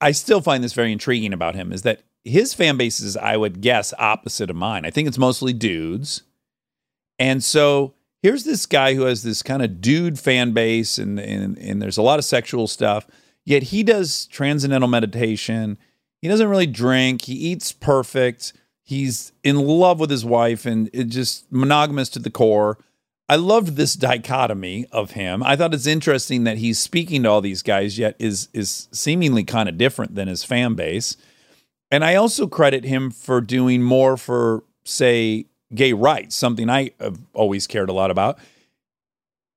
I still find this very intriguing about him is that his fan base is, I would guess, opposite of mine. I think it's mostly dudes. And so here's this guy who has this kind of dude fan base, and, and, and there's a lot of sexual stuff. Yet he does transcendental meditation. He doesn't really drink. He eats perfect. He's in love with his wife and it just monogamous to the core. I loved this dichotomy of him. I thought it's interesting that he's speaking to all these guys, yet is is seemingly kind of different than his fan base. And I also credit him for doing more for, say, gay rights, something I have always cared a lot about.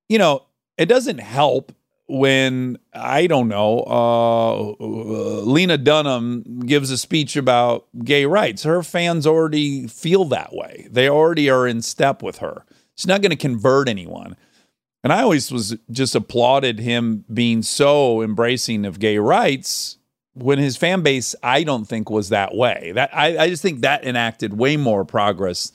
You know, it doesn't help when I don't know, uh, Lena Dunham gives a speech about gay rights. Her fans already feel that way. They already are in step with her. She's not going to convert anyone. And I always was just applauded him being so embracing of gay rights when his fan base, I don't think was that way. That I, I just think that enacted way more progress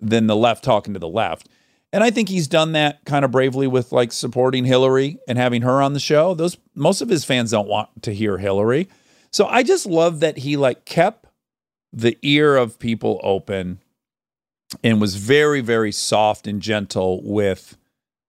than the left talking to the left. And I think he's done that kind of bravely with like supporting Hillary and having her on the show. Those most of his fans don't want to hear Hillary. So I just love that he like kept the ear of people open and was very, very soft and gentle with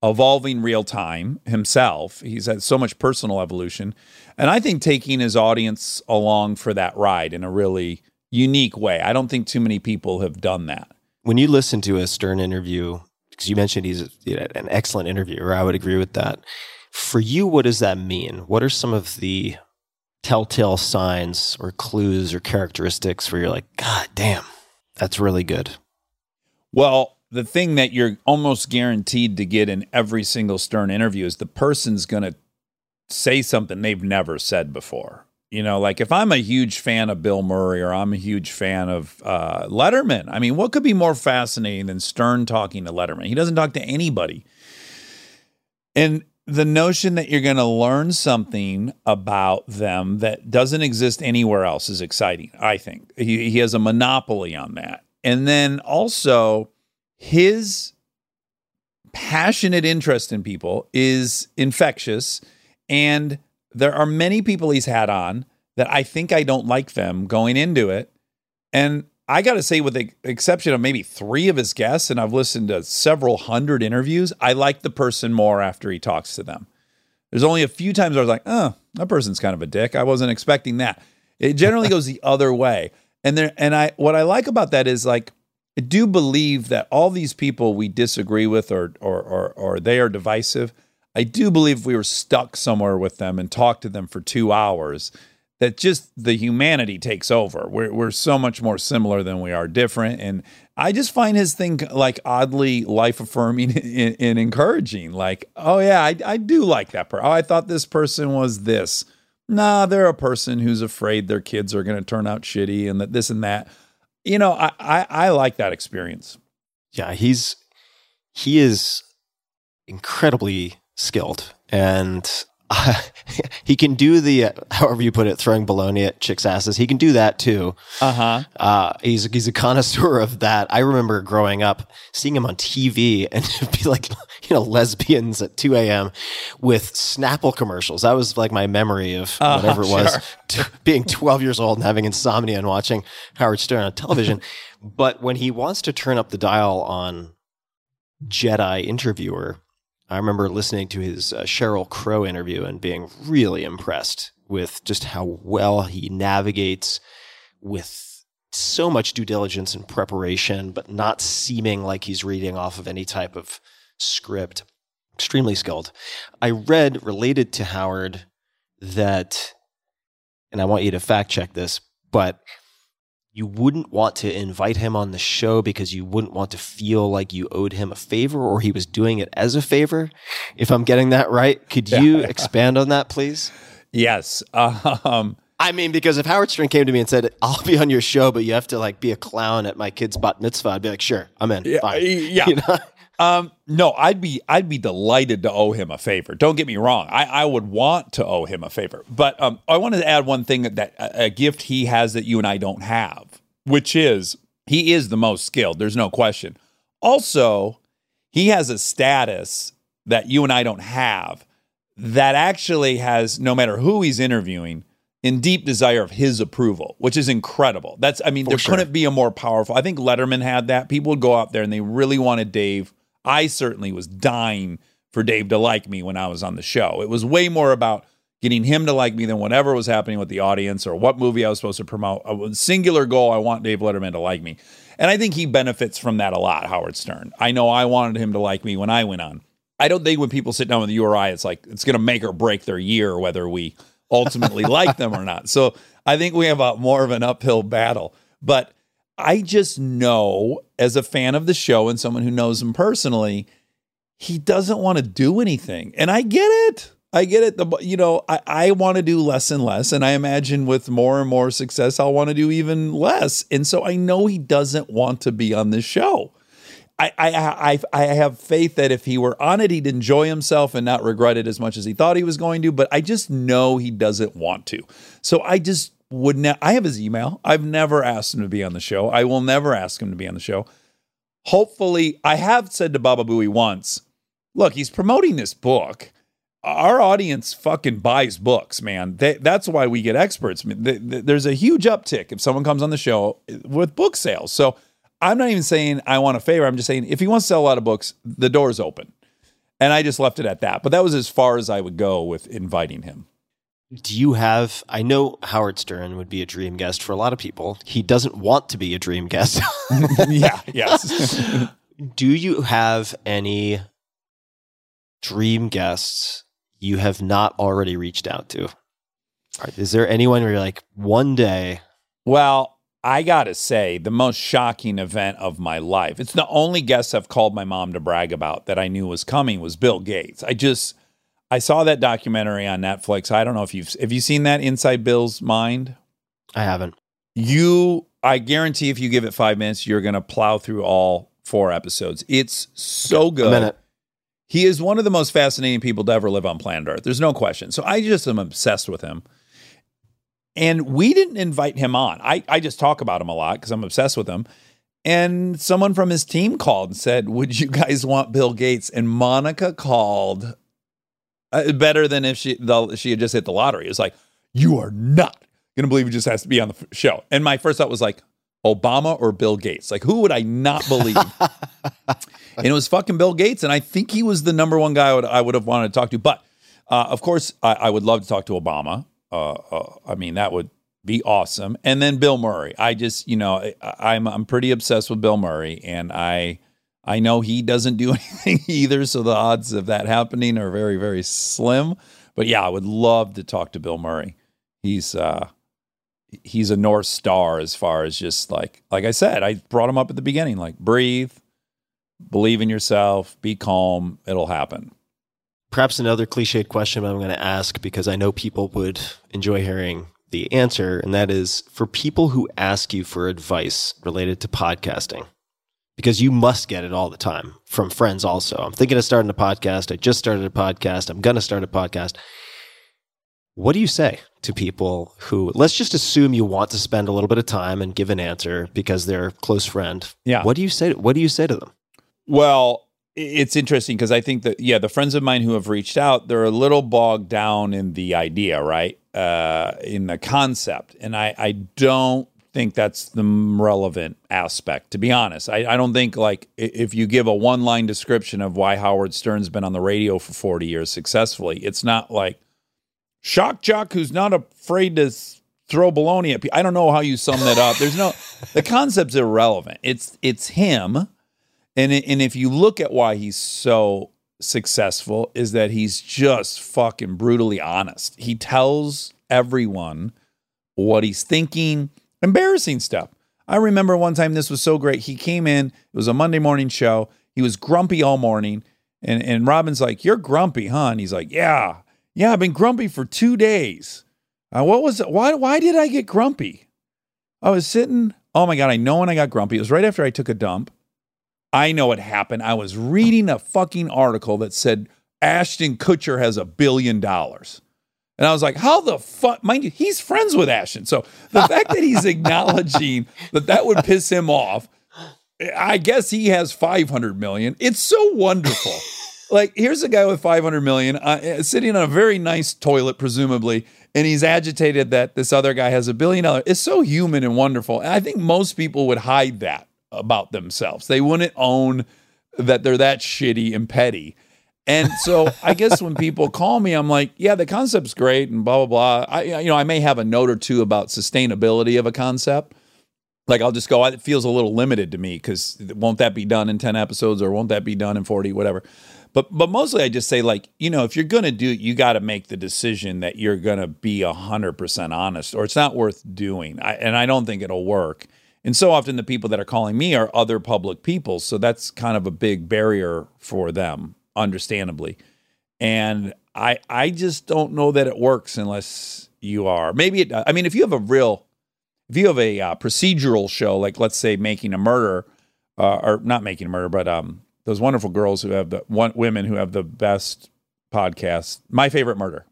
evolving real time himself. He's had so much personal evolution. And I think taking his audience along for that ride in a really unique way. I don't think too many people have done that. When you listen to a Stern interview, because you mentioned he's an excellent interviewer, I would agree with that. For you, what does that mean? What are some of the telltale signs or clues or characteristics where you're like, God damn, that's really good? Well, the thing that you're almost guaranteed to get in every single Stern interview is the person's going to say something they've never said before. You know, like if I'm a huge fan of Bill Murray or I'm a huge fan of uh, Letterman, I mean, what could be more fascinating than Stern talking to Letterman? He doesn't talk to anybody. And the notion that you're going to learn something about them that doesn't exist anywhere else is exciting, I think. He, he has a monopoly on that. And then also, his passionate interest in people is infectious. And there are many people he's had on that I think I don't like them going into it. And I got to say, with the exception of maybe three of his guests, and I've listened to several hundred interviews, I like the person more after he talks to them. There's only a few times I was like, oh, that person's kind of a dick. I wasn't expecting that. It generally goes the other way. And there, and I, what I like about that is like, I do believe that all these people we disagree with or, or, or, or they are divisive. I do believe if we were stuck somewhere with them and talked to them for two hours, that just the humanity takes over. We're we're so much more similar than we are different, and I just find his thing like oddly life affirming and, and, encouraging. Like, oh yeah, I, I do like that person. Oh, I thought this person was this. Nah, they're a person who's afraid their kids are going to turn out shitty and that this and that. You know, I, I I like that experience. Yeah, he's he is incredibly skilled and uh, he can do the uh, however you put it, throwing bologna at chicks' asses. He can do that too. Uh-huh. Uh He's he's a connoisseur of that. I remember growing up seeing him on TV and be like, you know, lesbians at two a.m. with Snapple commercials. That was like my memory of uh, whatever it was, sure. t- being twelve years old and having insomnia and watching Howard Stern on television. but when he wants to turn up the dial on Jedi Interviewer I remember listening to his uh, Sheryl Crow interview and being really impressed with just how well he navigates with so much due diligence and preparation, but not seeming like he's reading off of any type of script. Extremely skilled. I read related to Howard that, and I want you to fact check this, but you wouldn't want to invite him on the show because you wouldn't want to feel like you owed him a favor or he was doing it as a favor. If I'm getting that right, could you yeah, expand on that, please? Yes. Um, I mean, because if Howard Stern came to me and said, "I'll be on your show, but you have to like be a clown at my kid's bat mitzvah," I'd be like, "Sure, I'm in." Yeah, Fine. yeah. You know? Um, no, I'd be I'd be delighted to owe him a favor. Don't get me wrong. I, I would want to owe him a favor. But um, I wanted to add one thing that, that a, a gift he has that you and I don't have, which is he is the most skilled. There's no question. Also, he has a status that you and I don't have that actually has no matter who he's interviewing in deep desire of his approval, which is incredible. That's I mean, For there sure. couldn't be a more powerful. I think Letterman had that. People would go out there and they really wanted Dave I certainly was dying for Dave to like me when I was on the show. It was way more about getting him to like me than whatever was happening with the audience or what movie I was supposed to promote. A singular goal I want Dave Letterman to like me. And I think he benefits from that a lot, Howard Stern. I know I wanted him to like me when I went on. I don't think when people sit down with the URI, it's like it's going to make or break their year whether we ultimately like them or not. So I think we have a more of an uphill battle. But I just know as a fan of the show and someone who knows him personally, he doesn't want to do anything. And I get it. I get it. The you know, I, I want to do less and less. And I imagine with more and more success, I'll want to do even less. And so I know he doesn't want to be on this show. I, I I I have faith that if he were on it, he'd enjoy himself and not regret it as much as he thought he was going to. But I just know he doesn't want to. So I just would ne- I have his email. I've never asked him to be on the show. I will never ask him to be on the show. Hopefully, I have said to Baba Booey once, look, he's promoting this book. Our audience fucking buys books, man. They, that's why we get experts. There's a huge uptick if someone comes on the show eh, with book sales. So I'm not even saying I want a favor. I'm just saying if he wants to sell a lot of books, the door's open. And I just left it at that. But that was as far as I would go with inviting him. Do you have? I know Howard Stern would be a dream guest for a lot of people. He doesn't want to be a dream guest. yeah, yes. Do you have any dream guests you have not already reached out to? Is there anyone where you're like, one day? Well, I got to say, the most shocking event of my life. It's the only guest I've called my mom to brag about that I knew was coming was Bill Gates. I just I saw that documentary on Netflix. I don't know if you've have you seen that Inside Bill's Mind? I haven't. You I guarantee if you give it 5 minutes you're going to plow through all four episodes. It's so good. He is one of the most fascinating people to ever live on planet Earth. There's no question. So I just am obsessed with him. And we didn't invite him on. I, I just talk about him a lot because I'm obsessed with him. And someone from his team called and said, Would you guys want Bill Gates? And Monica called uh, better than if she the, she had just hit the lottery. It's like, You are not going to believe he just has to be on the f- show. And my first thought was like, Obama or Bill Gates? Like, who would I not believe? and it was fucking Bill Gates. And I think he was the number one guy I would, I would have wanted to talk to. But uh, of course, I, I would love to talk to Obama. Uh, uh, I mean, that would be awesome. And then Bill Murray. I just, you know, I, I'm I'm pretty obsessed with Bill Murray, and I I know he doesn't do anything either. So the odds of that happening are very very slim. But yeah, I would love to talk to Bill Murray. He's uh he's a north star as far as just like like I said, I brought him up at the beginning. Like breathe, believe in yourself, be calm, it'll happen perhaps another cliched question I'm going to ask because I know people would enjoy hearing the answer, and that is for people who ask you for advice related to podcasting, because you must get it all the time from friends also. I'm thinking of starting a podcast. I just started a podcast. I'm going to start a podcast. What do you say to people who, let's just assume you want to spend a little bit of time and give an answer because they're a close friend. Yeah. What do you say? What do you say to them? Well, it's interesting because I think that yeah, the friends of mine who have reached out, they're a little bogged down in the idea, right? Uh, in the concept, and I I don't think that's the relevant aspect. To be honest, I, I don't think like if you give a one line description of why Howard Stern's been on the radio for forty years successfully, it's not like shock jock who's not afraid to throw baloney at people. I don't know how you sum that up. There's no the concept's irrelevant. It's it's him and and if you look at why he's so successful is that he's just fucking brutally honest. He tells everyone what he's thinking, embarrassing stuff. I remember one time this was so great. He came in, it was a Monday morning show. He was grumpy all morning. And and Robin's like, You're grumpy, huh? And he's like, Yeah, yeah, I've been grumpy for two days. Uh, what was it? Why why did I get grumpy? I was sitting, oh my God, I know when I got grumpy. It was right after I took a dump. I know what happened. I was reading a fucking article that said Ashton Kutcher has a billion dollars. And I was like, how the fuck? Mind you, he's friends with Ashton. So the fact that he's acknowledging that that would piss him off, I guess he has 500 million. It's so wonderful. like, here's a guy with 500 million uh, sitting on a very nice toilet, presumably, and he's agitated that this other guy has a billion dollars. It's so human and wonderful. And I think most people would hide that about themselves. They wouldn't own that they're that shitty and petty. And so I guess when people call me, I'm like, yeah, the concept's great and blah blah blah. I you know, I may have a note or two about sustainability of a concept. Like I'll just go, it feels a little limited to me because won't that be done in 10 episodes or won't that be done in 40, whatever. But but mostly I just say like, you know, if you're gonna do it, you got to make the decision that you're gonna be a hundred percent honest, or it's not worth doing. I, and I don't think it'll work. And so often the people that are calling me are other public people. So that's kind of a big barrier for them, understandably. And I I just don't know that it works unless you are. Maybe it I mean if you have a real if you have a uh, procedural show like let's say making a murder uh, or not making a murder but um those wonderful girls who have the one women who have the best podcast. My favorite murder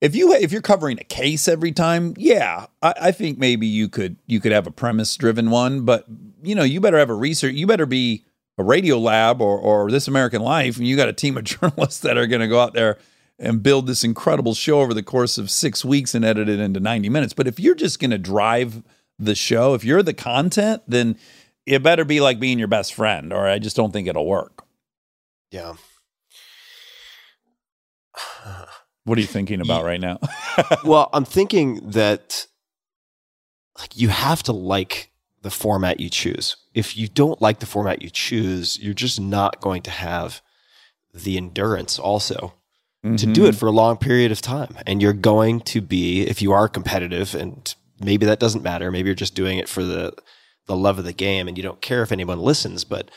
if you if you're covering a case every time, yeah, I, I think maybe you could you could have a premise driven one, but you know you better have a research. You better be a Radiolab or or This American Life, and you got a team of journalists that are going to go out there and build this incredible show over the course of six weeks and edit it into 90 minutes. But if you're just going to drive the show, if you're the content, then it better be like being your best friend, or I just don't think it'll work. Yeah. What are you thinking about right now? well, I'm thinking that like you have to like the format you choose. If you don't like the format you choose, you're just not going to have the endurance also to do it for a long period of time. And you're going to be, if you are competitive, and maybe that doesn't matter, maybe you're just doing it for the the love of the game and you don't care if anyone listens, but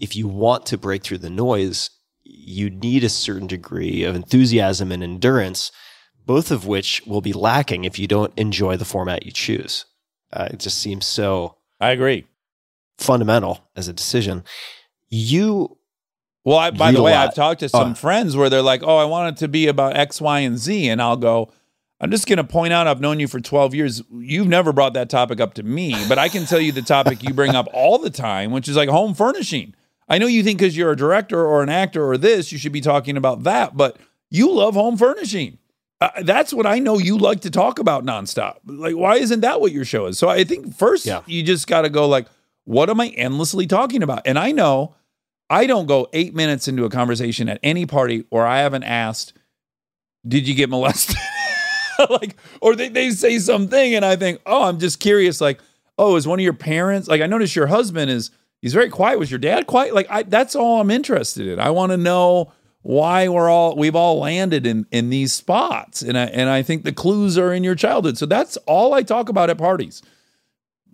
if you want to break through the noise, you need a certain degree of enthusiasm and endurance, both of which will be lacking if you don't enjoy the format you choose. Uh, it just seems so I agree. fundamental as a decision. You Well, I, by the way. I've talked to some Oh. friends where they're like, "Oh, I want it to be about X, Y, and Z," and I'll go, "I'm just going to point out I've known you for 12 years. You've never brought that topic up to me, but I can tell you the topic you bring up all the time, which is like home furnishing. I know you think because you're a director or an actor or this, you should be talking about that, but you love home furnishing." Uh, that's what I know you like to talk about nonstop. Like, why isn't that what your show is? So I think first Yeah. you just got to go like, what am I endlessly talking about? And I know I don't go eight minutes into a conversation at any party where I haven't asked, did you get molested? like, or they, they say something and I think, oh, I'm just curious. Like, oh, is one of your parents, like, I noticed your husband is, he's very quiet. Was your dad quiet? Like, I, that's all I'm interested in. I want to know why we're all, we've all landed in, in these spots. And I, and I think the clues are in your childhood. So that's all I talk about at parties,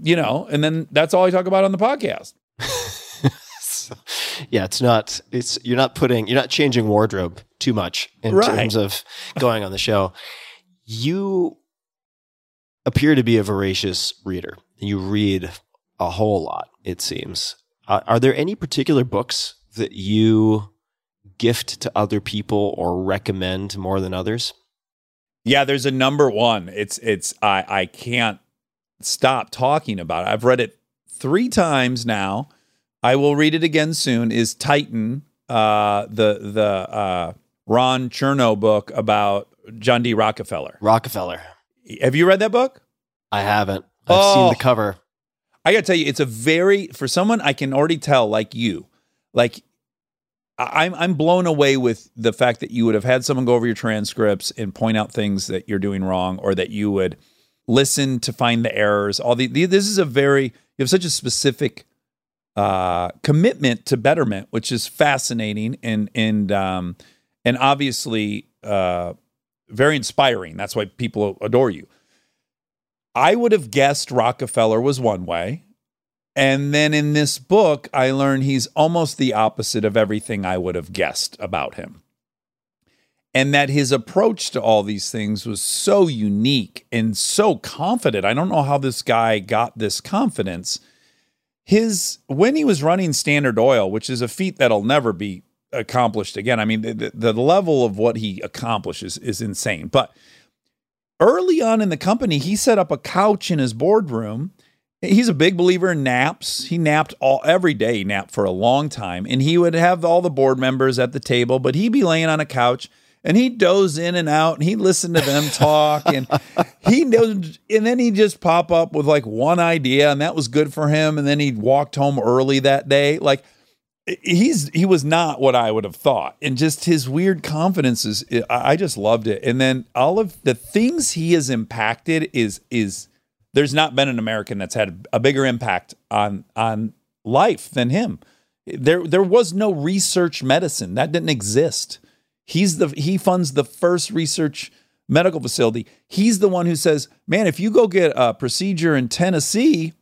you know, and then that's all I talk about on the podcast. yeah, it's not it's you're not putting you're not changing wardrobe too much in Right. terms of going on the show. You appear to be a voracious reader. You read a whole lot, it seems. Uh, are there any particular books that you gift to other people or recommend more than others? Yeah, there's a number one. It's it's I I can't stop talking about it. I've read it three times now. I will read it again soon. Is Titan uh, the the uh, Ron Chernow book about John D. Rockefeller? Rockefeller. Have you read that book? I haven't. I've Oh. seen the cover. I gotta tell you, it's a very for someone I can already tell, like you, like I'm I'm blown away with the fact that you would have had someone go over your transcripts and point out things that you're doing wrong, or that you would listen to find the errors. All the, the this is a very you have such a specific uh, commitment to betterment, which is fascinating and and um, and obviously uh, very inspiring. That's why people adore you. I would have guessed Rockefeller was one way. And then in this book, I learn he's almost the opposite of everything I would have guessed about him. And that his approach to all these things was so unique and so confident. I don't know how this guy got this confidence. His when he was running Standard Oil, which is a feat that'll never be accomplished again. I mean, the, the, level of what he accomplishes is insane. But early on in the company, he set up a couch in his boardroom. He's a big believer in naps. He napped all every day, he napped for a long time. And he would have all the board members at the table, but he'd be laying on a couch and he'd doze in and out and he'd listen to them talk and he knows and then he'd just pop up with like one idea and that was good for him. And then he walked home early that day. Like he's he was not what I would have thought, and just his weird confidences I I just loved it. And then all of the things he has impacted is is there's not been an American that's had a bigger impact on on life than him. There there was no research medicine that didn't exist. He's the he funds the first research medical facility. He's the one who says, "Man, if you go get a procedure in Tennessee."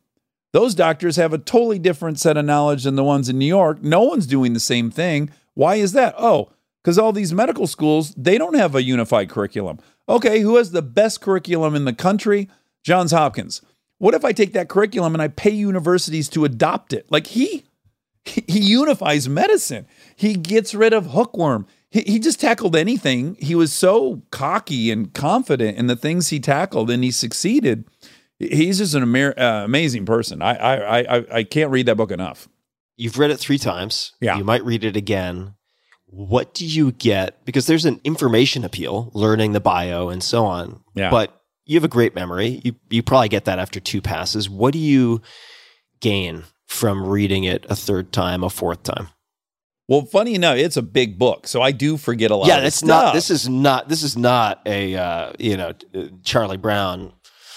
Those doctors have a totally different set of knowledge than the ones in New York. No one's doing the same thing. Why is that? Oh, because all these medical schools, they don't have a unified curriculum. Okay, who has the best curriculum in the country? Johns Hopkins. What if I take that curriculum and I pay universities to adopt it? Like he he unifies medicine. He gets rid of hookworm. He, he just tackled anything. He was so cocky and confident in the things he tackled, and he succeeded. He's just an amer- uh, amazing person. I, I I I can't read that book enough. You've read it three times. Yeah. You might read it again. What do you get? Because there's an information appeal, learning the bio and so on. Yeah. But you have a great memory. You you probably get that after two passes. What do you gain from reading it a third time, a fourth time. Well, funny enough, it's a big book, so I do forget a lot. yeah, this not. This is not. This is not a uh, you know Charlie Brown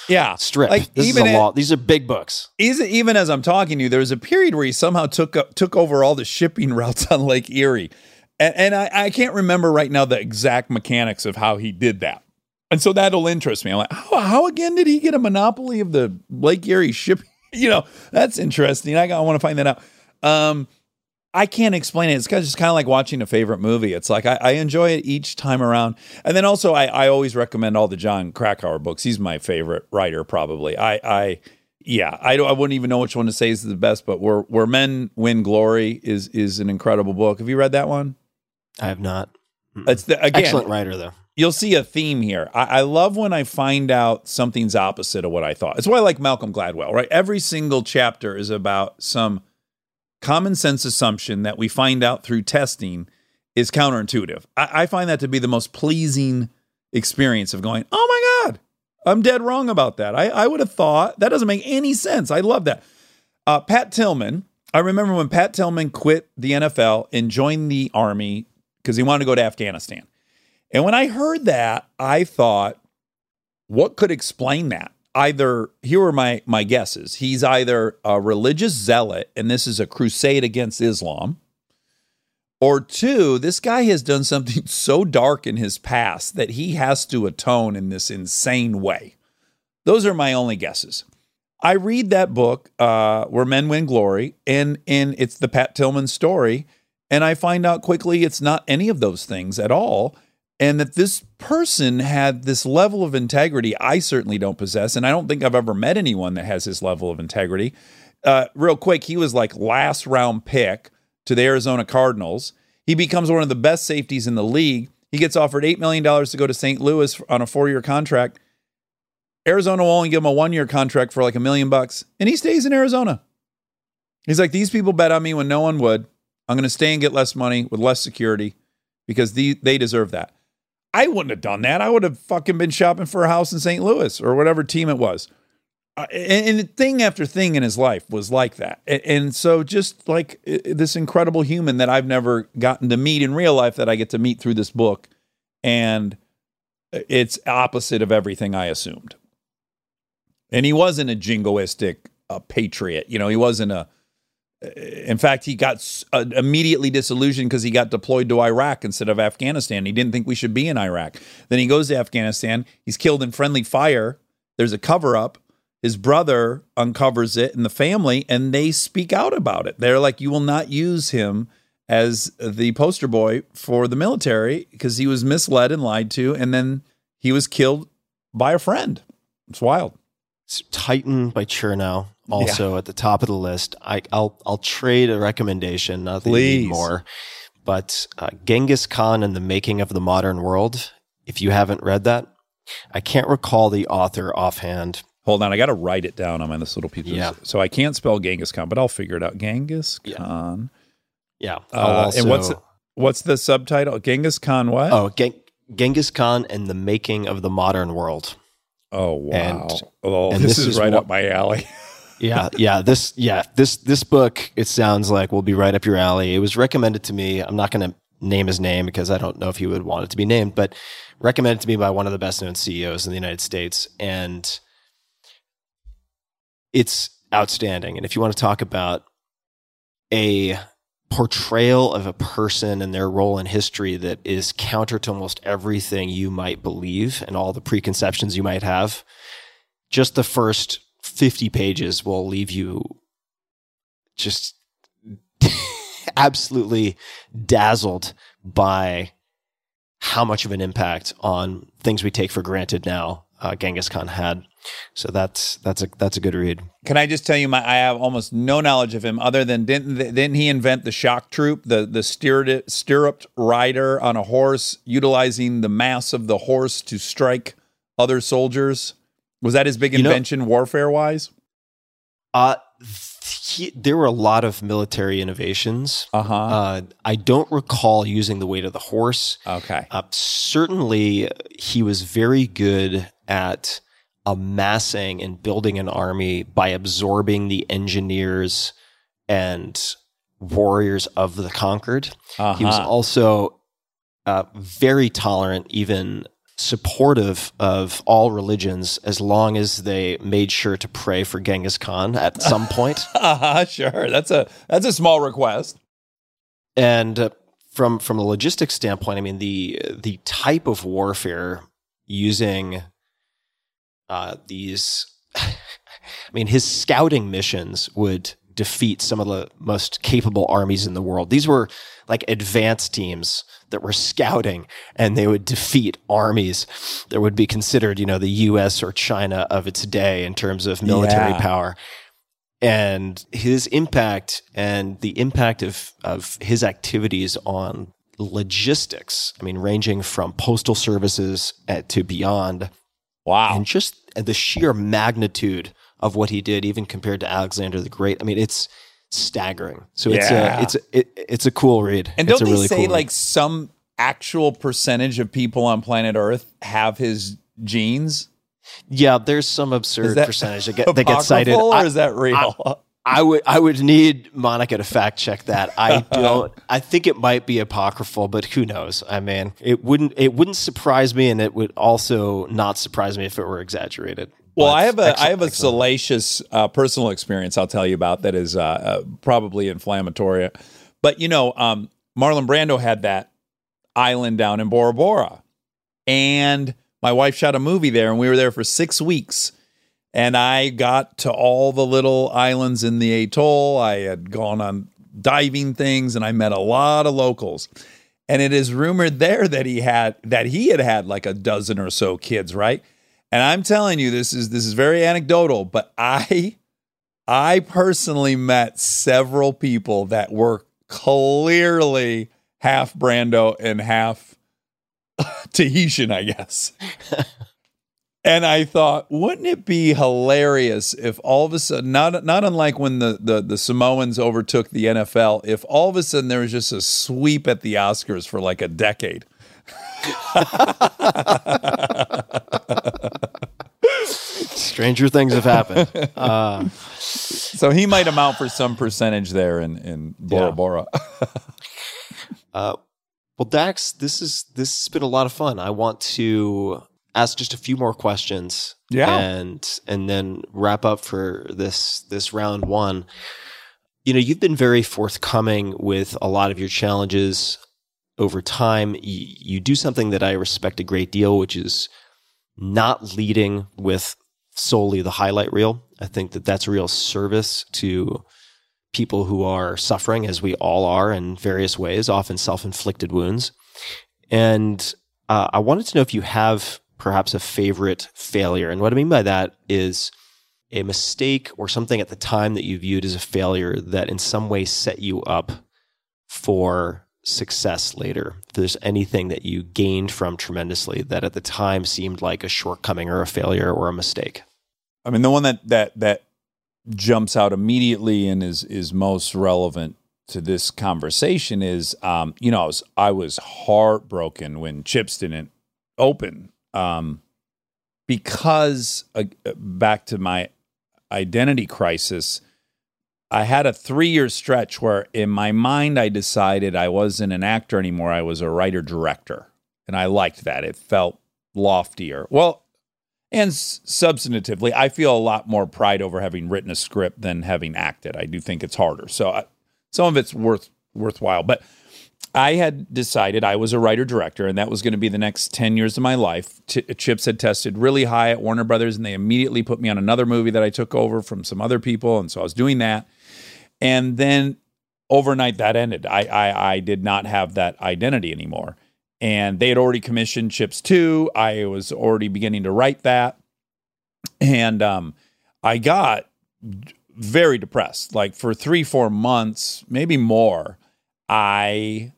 yeah strip. Like this even is a at-. These are big books. Even even as I'm talking to you, there was a period where he somehow took up, took over all the shipping routes on Lake Erie, and, and I, I can't remember right now the exact mechanics of how he did that. And so that'll interest me. I'm like, how, how again did he get a monopoly of the Lake Erie shipping? You know, that's interesting. I, I want to find that out. Um, I can't explain it. It's kind of just kind of like watching a favorite movie. It's like I, I enjoy it each time around. And then also, I, I always recommend all the Jon Krakauer books. He's my favorite writer, probably. I, I yeah, I don't, I wouldn't even know which one to say is the best. But where where men win glory is is an incredible book. Have you read that one? I have not. It's the again. Excellent writer though. You'll see a theme here. I, I love when I find out something's opposite of what I thought. It's why I like Malcolm Gladwell, right? Every single chapter is about some common sense assumption that we find out through testing is counterintuitive. I, I find that to be the most pleasing experience of going, oh my God, I'm dead wrong about that. I, I would have thought that doesn't make any sense. I love that. Uh, Pat Tillman, I remember when Pat Tillman quit the NFL and joined the Army because he wanted to go to Afghanistan. And when I heard that, I thought, what could explain that? Either here are my my guesses. He's either a religious zealot, and this is a crusade against Islam, or two, this guy has done something so dark in his past that he has to atone in this insane way. Those are my only guesses. I read that book, uh, Where Men Win Glory, and and it's the Pat Tillman story, and I find out quickly it's not any of those things at all, and that this person had this level of integrity I certainly don't possess, and I don't think I've ever met anyone that has this level of integrity. Uh, real quick, he was like last round pick to the Arizona Cardinals. He becomes one of the best safeties in the league. He gets offered $8 million to go to St. Louis on a four year contract. Arizona will only give him a one year contract for like a million bucks, and he stays in Arizona. He's like, These people bet on me when no one would. I'm going to stay and get less money with less security because the, they deserve that. I wouldn't have done that. I would have fucking been shopping for a house in St. Louis or whatever team it was. Uh, and, and thing after thing in his life was like that. And, and so, just like uh, this incredible human that I've never gotten to meet in real life, that I get to meet through this book, and it's opposite of everything I assumed. And he wasn't a jingoistic uh, patriot. You know, he wasn't a. In fact, he got uh, immediately disillusioned because he got deployed to Iraq instead of Afghanistan. He didn't think we should be in Iraq. Then he goes to Afghanistan. He's killed in friendly fire. There's a cover up. His brother uncovers it and the family, and they speak out about it. They're like, You will not use him as the poster boy for the military because he was misled and lied to. And then he was killed by a friend. It's wild. It's Titan by Chernow, also at the top of the list. I, I'll I'll trade a recommendation, not Please. need more, but uh, Genghis Khan and the Making of the Modern World. If you haven't read that, I can't recall the author offhand. Hold on, I got to write it down on my this little piece. of- Yeah. So I can't spell Genghis Khan, but I'll figure it out. Genghis Yeah. Khan. Yeah, Uh, and what's what's the subtitle? Genghis Khan what? oh Gen- Genghis Khan and the Making of the Modern World. Oh, wow. and- oh, and this, this is, is right what- up my alley. yeah. Uh, yeah this yeah this this book it sounds like will be right up your alley. It was recommended to me. I'm not going to name his name because i don't know if he would want it to be named but recommended to me by one of the best known ceos in the united states. And it's outstanding. And if you want to talk about a portrayal of a person and their role in history that is counter to almost everything you might believe and all the preconceptions you might have just the first 50 pages will leave you just absolutely dazzled by how much of an impact on things we take for granted now uh, Genghis Khan had. So that's that's a that's a good read. Can I just tell you, my I have almost no knowledge of him other than didn't didn't he invent the shock troop, the the stirruped stirruped rider on a horse, utilizing the mass of the horse to strike other soldiers? Was that his big You know- invention, warfare wise? Uh, he, there were a lot of military innovations. Uh-huh. Uh, I don't recall using the weight of the horse. Okay. Uh, certainly, he was very good at amassing and building an army by absorbing the engineers and warriors of the conquered. Uh-huh. He was also uh, very tolerant, even supportive of all religions, as long as they made sure to pray for Genghis Khan at some point. uh-huh, sure. That's a that's a small request. And uh, from from a logistics standpoint, I mean the the type of warfare using uh, these, I mean his scouting missions would defeat some of the most capable armies in the world. These were like advanced teams that were scouting and they would defeat armies that would be considered, you know, the US or China of its day in terms of military Yeah. power. And his impact and the impact of, of his activities on logistics, I mean, ranging from postal services uh, to beyond, Wow. and just the sheer magnitude of what he did, even compared to Alexander the Great. I mean, it's staggering. So it's Yeah. a it's a, it, it's a cool read. And don't a they really say cool read. like some actual percentage of people on planet Earth have his genes? yeah, there's some absurd percentage that get that gets cited. Or I, is that real? I would I would need Monica to fact check that. I don't. I think it might be apocryphal, but who knows? I mean, it wouldn't it wouldn't surprise me, and it would also not surprise me if it were exaggerated. Well, I have a I excellent- have a excellent. salacious uh, personal experience I'll tell you about that is uh, uh, probably inflammatory. But you know, um, Marlon Brando had that island down in Bora Bora, and my wife shot a movie there, and we were there for six weeks. And I got to all the little islands in the atoll. I had gone on diving things, and I met a lot of locals. And it is rumored there that he had that he had had like a dozen or so kids, right? And I'm telling you, this is this is very anecdotal, but I I personally met several people that were clearly half Brando and half Tahitian, I guess. and I thought, wouldn't it be hilarious if all of a sudden, not not unlike when the, the the Samoans overtook the NFL, if all of a sudden there was just a sweep at the Oscars for like a decade. Stranger things have happened. Uh, So he might amount for some percentage there in in Bora Yeah. Bora. uh, well, Dax, this is this has been a lot of fun. I want to ask just a few more questions, Yeah. and and then wrap up for this this round one. You know, you've been very forthcoming with a lot of your challenges over time. You do something that I respect a great deal, which is not leading with solely the highlight reel. I think that that's a real service to people who are suffering, as we all are in various ways, often self inflicted wounds. And uh, I wanted to know if you have perhaps a favorite failure. And what I mean by that is a mistake or something at the time that you viewed as a failure that in some way set you up for success later. If there's anything that you gained from tremendously that at the time seemed like a shortcoming or a failure or a mistake. I mean, the one that that that jumps out immediately and is is most relevant to this conversation is, um, you know, I was I was heartbroken when Chips didn't open, um, because uh, back to my identity crisis. I had a three year stretch where in my mind I decided I wasn't an actor anymore. I was a writer director. And I liked that. It felt loftier. Well, and substantively, I feel a lot more pride over having written a script than having acted. I do think it's harder. So I, some of it's worth worthwhile. But I had decided I was a writer director, and that was going to be the next ten years of my life. Ch- Chips had tested really high at Warner Brothers, and they immediately put me on another movie that I took over from some other people, and so I was doing that. And then overnight, that ended. I I, I did not have that identity anymore and they had already commissioned Chips 2. I was already beginning to write that. And um, I got very depressed. Like for three, four months, maybe more, I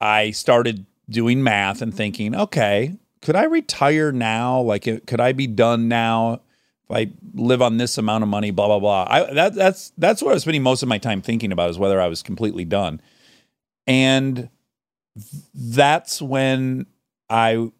I started doing math and thinking, okay, could I retire now? Like, could I be done now? I live on this amount of money, blah blah blah. I, that, that's that's what I was spending most of my time thinking about is whether I was completely done. And that's when I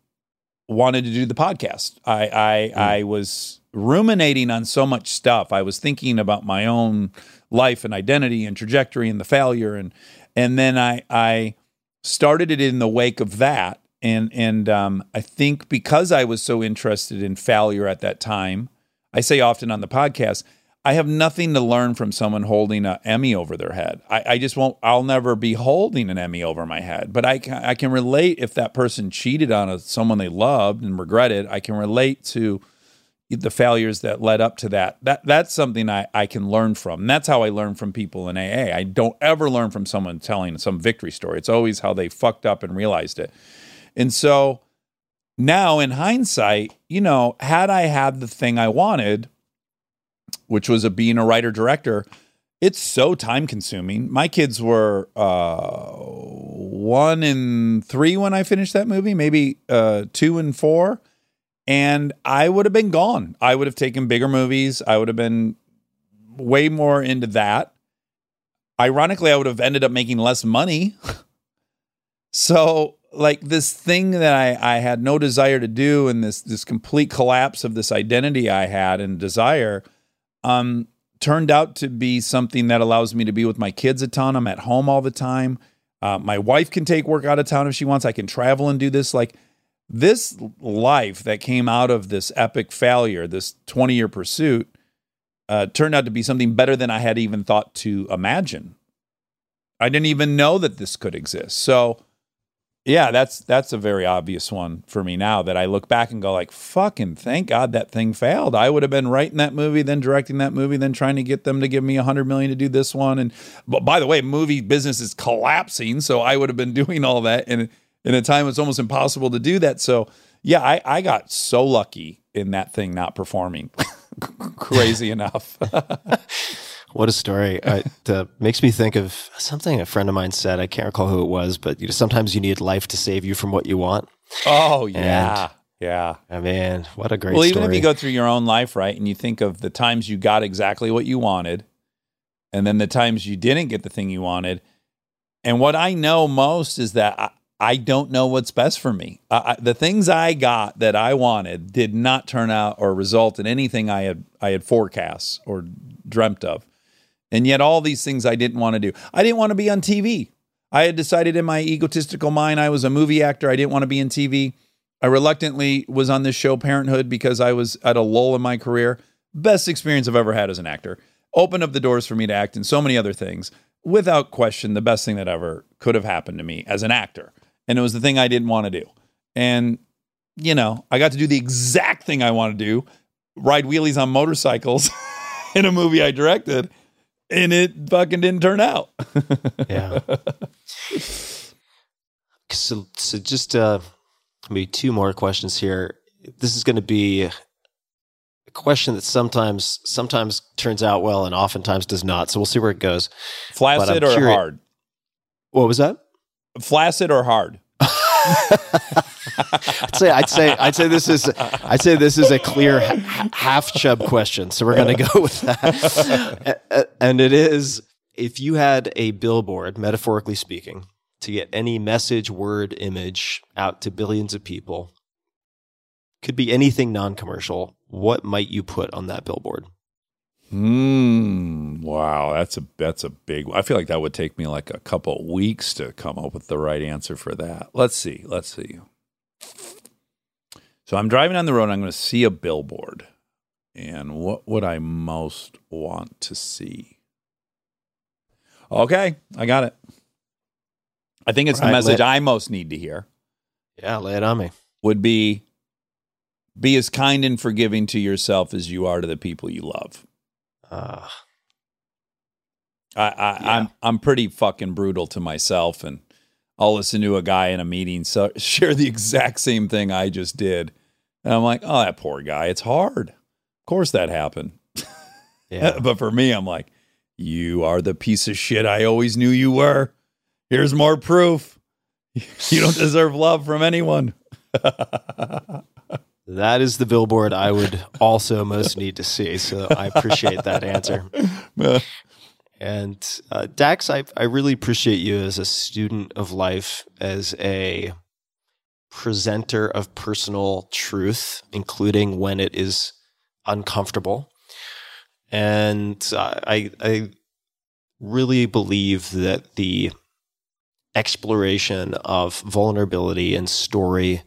wanted to do the podcast. I I, I was ruminating on so much stuff. I was thinking about my own life and identity and trajectory and the failure and and then I I started it in the wake of that and and um, I think because I was so interested in failure at that time, I say often on the podcast, I have nothing to learn from someone holding an Emmy over their head. I, I, just won't. I'll never be holding an Emmy over my head. But I can I can relate if that person cheated on a, someone they loved and regretted. I can relate to the failures that led up to that. That that's something I, I can learn from. And that's how I learn from people in AA. I don't ever learn from someone telling some victory story. It's always how they fucked up and realized it. And so now in hindsight, you know, had I had the thing I wanted which was a being a writer director, it's so time consuming. My kids were uh, one and three when I finished that movie, maybe uh, two and four. And I would have been gone. I would have taken bigger movies. I would have been way more into that. Ironically, I would have ended up making less money. so, like this thing that I, I had no desire to do, and this this complete collapse of this identity I had and desire um, turned out to be something that allows me to be with my kids a ton. I'm at home all the time. Uh, my wife can take work out of town if she wants. I can travel and do this. Like this life that came out of this epic failure, this 20 year pursuit, uh, turned out to be something better than I had even thought to imagine. I didn't even know that this could exist. So, yeah, that's that's a very obvious one for me now that I look back and go like, fucking thank God that thing failed. I would have been writing that movie, then directing that movie, then trying to get them to give me a hundred million to do this one. And but by the way, movie business is collapsing, so I would have been doing all that in in a time it's almost impossible to do that. So yeah, I, I got so lucky in that thing not performing. Crazy enough. What a story! Uh, it makes me think of something a friend of mine said. I can't recall who it was, but you know, sometimes you need life to save you from what you want. Oh yeah, and, yeah. I mean, what a great. Well, story. even if you go through your own life, right, and you think of the times you got exactly what you wanted, and then the times you didn't get the thing you wanted, and what I know most is that I, I don't know what's best for me. I, the things I got that I wanted did not turn out or result in anything I had I had forecast or dreamt of. And yet, all these things I didn't want to do. I didn't want to be on TV. I had decided in my egotistical mind I was a movie actor. I didn't want to be in TV. I reluctantly was on this show, Parenthood, because I was at a lull in my career. Best experience I've ever had as an actor. Opened up the doors for me to act in so many other things. Without question, the best thing that ever could have happened to me as an actor. And it was the thing I didn't want to do. And, you know, I got to do the exact thing I want to do ride wheelies on motorcycles in a movie I directed and it fucking didn't turn out. yeah. So, so just uh, maybe two more questions here. This is going to be a question that sometimes sometimes turns out well and oftentimes does not. So we'll see where it goes. Flaccid or curious. hard? What was that? Flaccid or hard? I'd say I'd say I'd say this is I'd say this is a clear half chub question. So we're going to go with that. and it is if you had a billboard, metaphorically speaking, to get any message, word, image out to billions of people, could be anything non-commercial. What might you put on that billboard? Hmm. Wow, that's a that's a big. I feel like that would take me like a couple weeks to come up with the right answer for that. Let's see. Let's see. So I'm driving on the road. I'm going to see a billboard, and what would I most want to see? Okay, I got it. I think it's right, the message I most need to hear. Yeah, lay it on me. Would be be as kind and forgiving to yourself as you are to the people you love. Uh, I, I yeah. I'm I'm pretty fucking brutal to myself, and I'll listen to a guy in a meeting so, share the exact same thing I just did, and I'm like, oh, that poor guy. It's hard. Of course that happened. Yeah. but for me, I'm like, you are the piece of shit I always knew you were. Here's more proof. You don't deserve love from anyone. That is the billboard I would also most need to see. So I appreciate that answer. and uh, Dax, I, I really appreciate you as a student of life, as a presenter of personal truth, including when it is uncomfortable. And I, I really believe that the exploration of vulnerability and story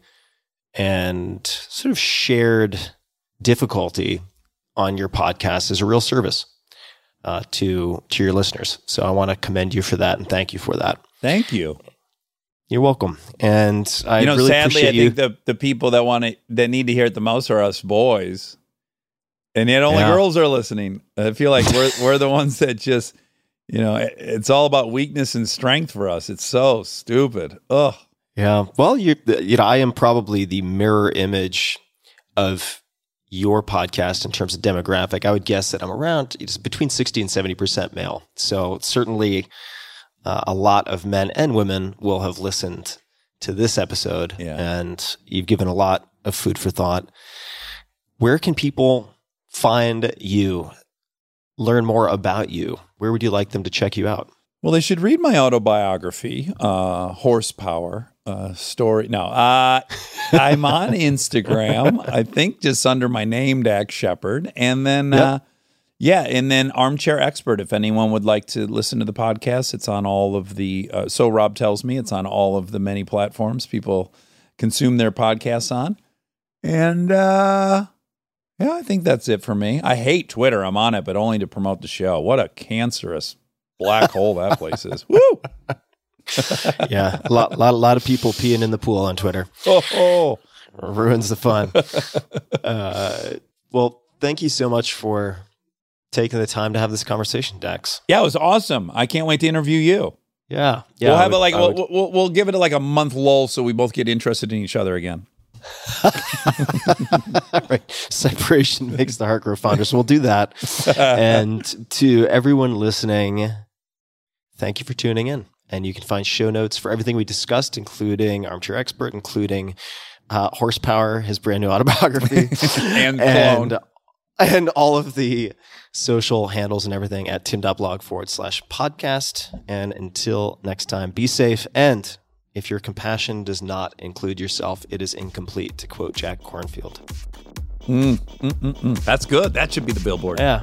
and sort of shared difficulty on your podcast is a real service uh, to to your listeners. So I want to commend you for that and thank you for that. Thank you. You're welcome. And I you know, really sadly, I you. think the the people that want to that need to hear it the most are us boys, and yet only Yeah. girls are listening. I feel like we're we're the ones that just, you know, it- it's all about weakness and strength for us. It's so stupid. Ugh. Yeah. Well, you you know, I am probably the mirror image of your podcast in terms of demographic. I would guess that I'm around it's between 60 and 70% male. So certainly uh, a lot of men and women will have listened to this episode Yeah. and you've given a lot of food for thought. Where can people find you? Learn more about you. Where would you like them to check you out? Well, they should read my autobiography, uh, Horsepower uh, Story. No, uh, I'm on Instagram, I think just under my name, Dax Shepard. And then, uh, yeah, and then Armchair Expert. If anyone would like to listen to the podcast, it's on all of the, uh, so Rob tells me, it's on all of the many platforms people consume their podcasts on. And, uh, yeah, I think that's it for me. I hate Twitter. I'm on it, but only to promote the show. What a cancerous black hole that place is. Woo! Yeah, a lot, lot, lot of people peeing in the pool on Twitter. Oh, oh. ruins the fun. uh, well, thank you so much for taking the time to have this conversation, Dex. Yeah, it was awesome. I can't wait to interview you. Yeah, yeah. we'll have would- it like we'll, we'll, we'll give it like a month lull so we both get interested in each other again. right. Separation makes the heart grow fonder. So we'll do that. and to everyone listening, thank you for tuning in. And you can find show notes for everything we discussed, including Armchair Expert, including uh, Horsepower, his brand new autobiography, And and, and all of the social handles and everything at tim.blog forward slash podcast. And until next time, be safe. And if your compassion does not include yourself, it is incomplete, to quote Jack Kornfield. Mm, mm, mm, That's good. That should be the billboard. Yeah.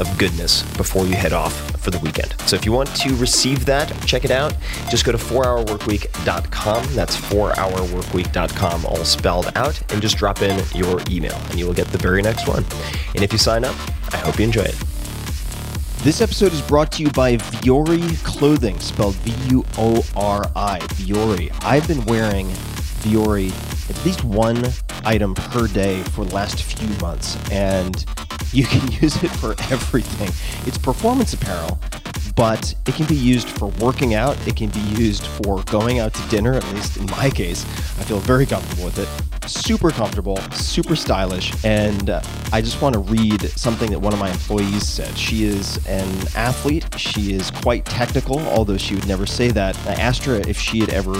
of goodness before you head off for the weekend. So if you want to receive that, check it out. Just go to 4hourworkweek.com. That's 4hourworkweek.com, all spelled out, and just drop in your email, and you will get the very next one. And if you sign up, I hope you enjoy it. This episode is brought to you by Vuori Clothing, spelled V U O R I. Vuori. I've been wearing Vuori at least one item per day for the last few months, and you can use it for everything. It's performance apparel, but it can be used for working out. It can be used for going out to dinner, at least in my case. I feel very comfortable with it. Super comfortable, super stylish, and uh, I just want to read something that one of my employees said. She is an athlete. She is quite technical, although she would never say that. I asked her if she had ever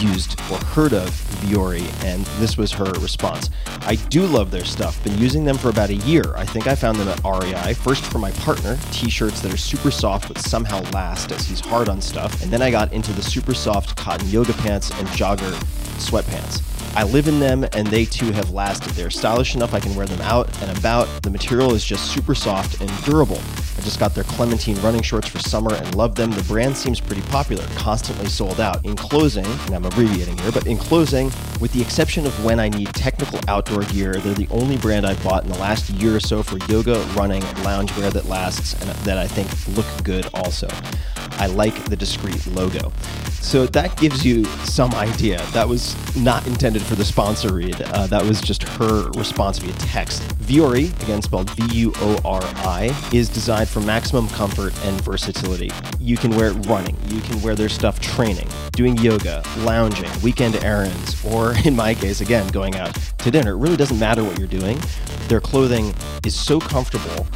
used or heard of Vuori, and this was her response. I do love their stuff. Been using them for about a year. I think I found them at REI. First for my partner, t-shirts that are super soft but somehow last as he's hard on stuff. And then I got into the super soft cotton yoga pants and jogger sweatpants. I live in them and they too have lasted. They're stylish enough I can wear them out and about. The material is just super soft and durable. I just got their Clementine running shorts for summer and love them. The brand seems pretty popular, constantly sold out. In closing, and I'm abbreviating here, but in closing, with the exception of when I need technical outdoor gear, they're the only brand I've bought in the last year or so for yoga, running, loungewear that lasts and that I think look good also. I like the discreet logo. So that gives you some idea. That was not intended for the sponsor read. Uh, that was just her response via text. Vuori, again spelled V U O R I, is designed for maximum comfort and versatility. You can wear it running, you can wear their stuff training, doing yoga, lounging, weekend errands, or in my case, again, going out to dinner. It really doesn't matter what you're doing. Their clothing is so comfortable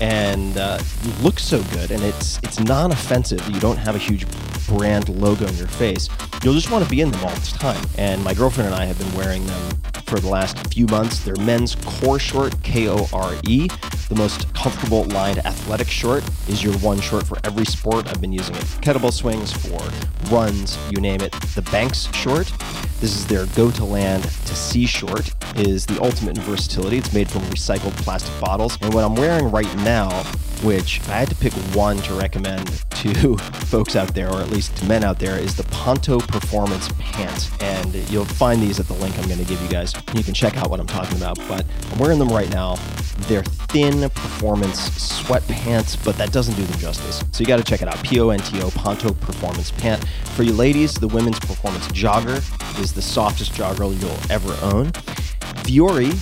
and uh, looks so good, and it's it's non-offensive. You don't have a huge brand logo in your face. You'll just want to be in them all the time. And my girlfriend and I have been wearing them for the last few months. They're men's Kore short, K O R E. The most comfortable lined athletic short is your one short for every sport. I've been using it for kettlebell swings, for runs, you name it. The Banks short, this is their go to land to sea short, is the ultimate in versatility. It's made from recycled plastic bottles. And what I'm wearing right now, which I had to pick one to recommend to folks out there, or at least to men out there, is the Ponto Performance Pants. And you'll find these at the link I'm going to give you guys. You can check out what I'm talking about. But I'm wearing them right now. They're thin performance sweatpants, but that doesn't do them justice. So you got to check it out. P O N T O Ponto Performance Pant. For you ladies, the women's performance jogger is the softest jogger you'll ever own. Vuori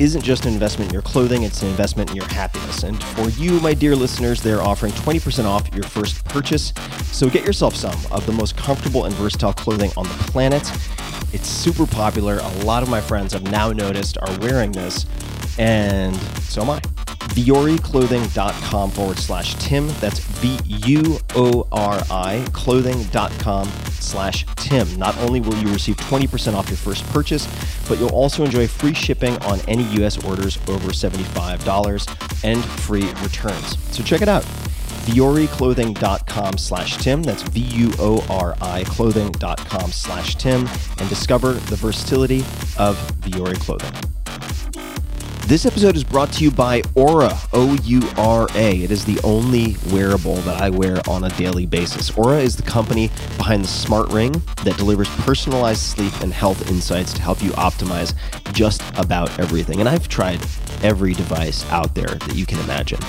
isn't just an investment in your clothing, it's an investment in your happiness. And for you, my dear listeners, they're offering 20% off your first purchase. So get yourself some of the most comfortable and versatile clothing on the planet. It's super popular. A lot of my friends I've now noticed are wearing this, and so am I. VuoriClothing.com forward slash Tim. That's V U O R I clothing.com slash Tim. Not only will you receive 20% off your first purchase, but you'll also enjoy free shipping on any US orders over $75 and free returns. So check it out. VuoriClothing.com slash Tim. That's V U O R I clothing.com slash Tim and discover the versatility of Vuori clothing. This episode is brought to you by Oura, O U R A. It is the only wearable that I wear on a daily basis. Oura is the company behind the smart ring that delivers personalized sleep and health insights to help you optimize just about everything. And I've tried every device out there that you can imagine.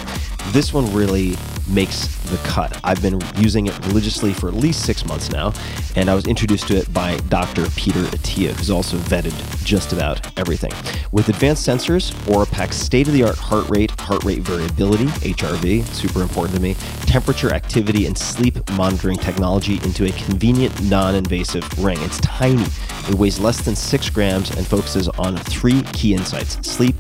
This one really makes the cut. I've been using it religiously for at least six months now, and I was introduced to it by Dr. Peter Attia, who's also vetted just about everything. With advanced sensors, Oura packs state of the art heart rate, heart rate variability, HRV, super important to me, temperature, activity, and sleep monitoring technology into a convenient, non invasive ring. It's tiny, it weighs less than six grams, and focuses on three key insights sleep,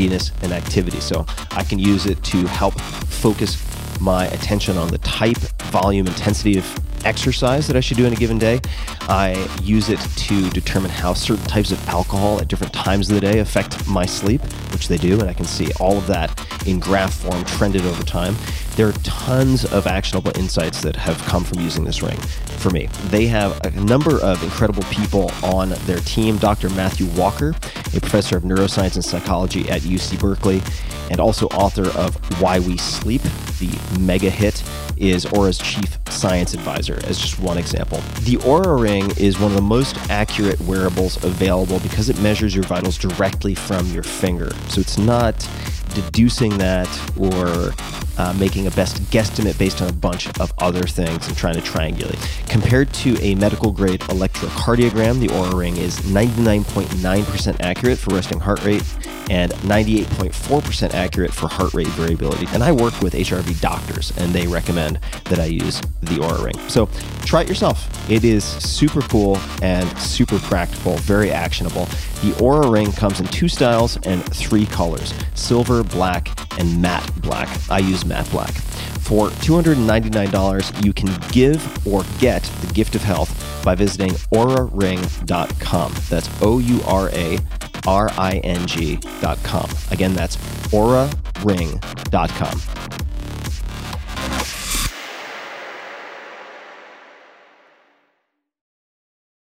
readiness, and activity. So I can use it to help focus my attention on the type, volume, intensity of exercise that I should do in a given day. I use it to determine how certain types of alcohol at different times of the day affect my sleep, which they do, and I can see all of that in graph form trended over time. There are tons of actionable insights that have come from using this ring for me. They have a number of incredible people on their team. Dr. Matthew Walker, a professor of neuroscience and psychology at UC Berkeley, and also author of Why We Sleep, the mega hit, is Oura's chief science advisor, as just one example. The Oura Ring is one of the most accurate wearables available because it measures your vitals directly from your finger. So it's not deducing that or uh, making a best guesstimate based on a bunch of other things and trying to triangulate. Compared to a medical grade electrocardiogram, the Oura Ring is 99.9% accurate for resting heart rate and 98.4% accurate for heart rate variability. And I work with HRV doctors, and they recommend that I use the Oura Ring. So try it yourself. It is super cool and super practical, very actionable. The Oura Ring comes in two styles and three colors silver, black, and matte black. I use matte black. For $299, you can give or get the gift of health by visiting ouraring.com. That's O U R A R I N G.com. Again, that's ouraring.com.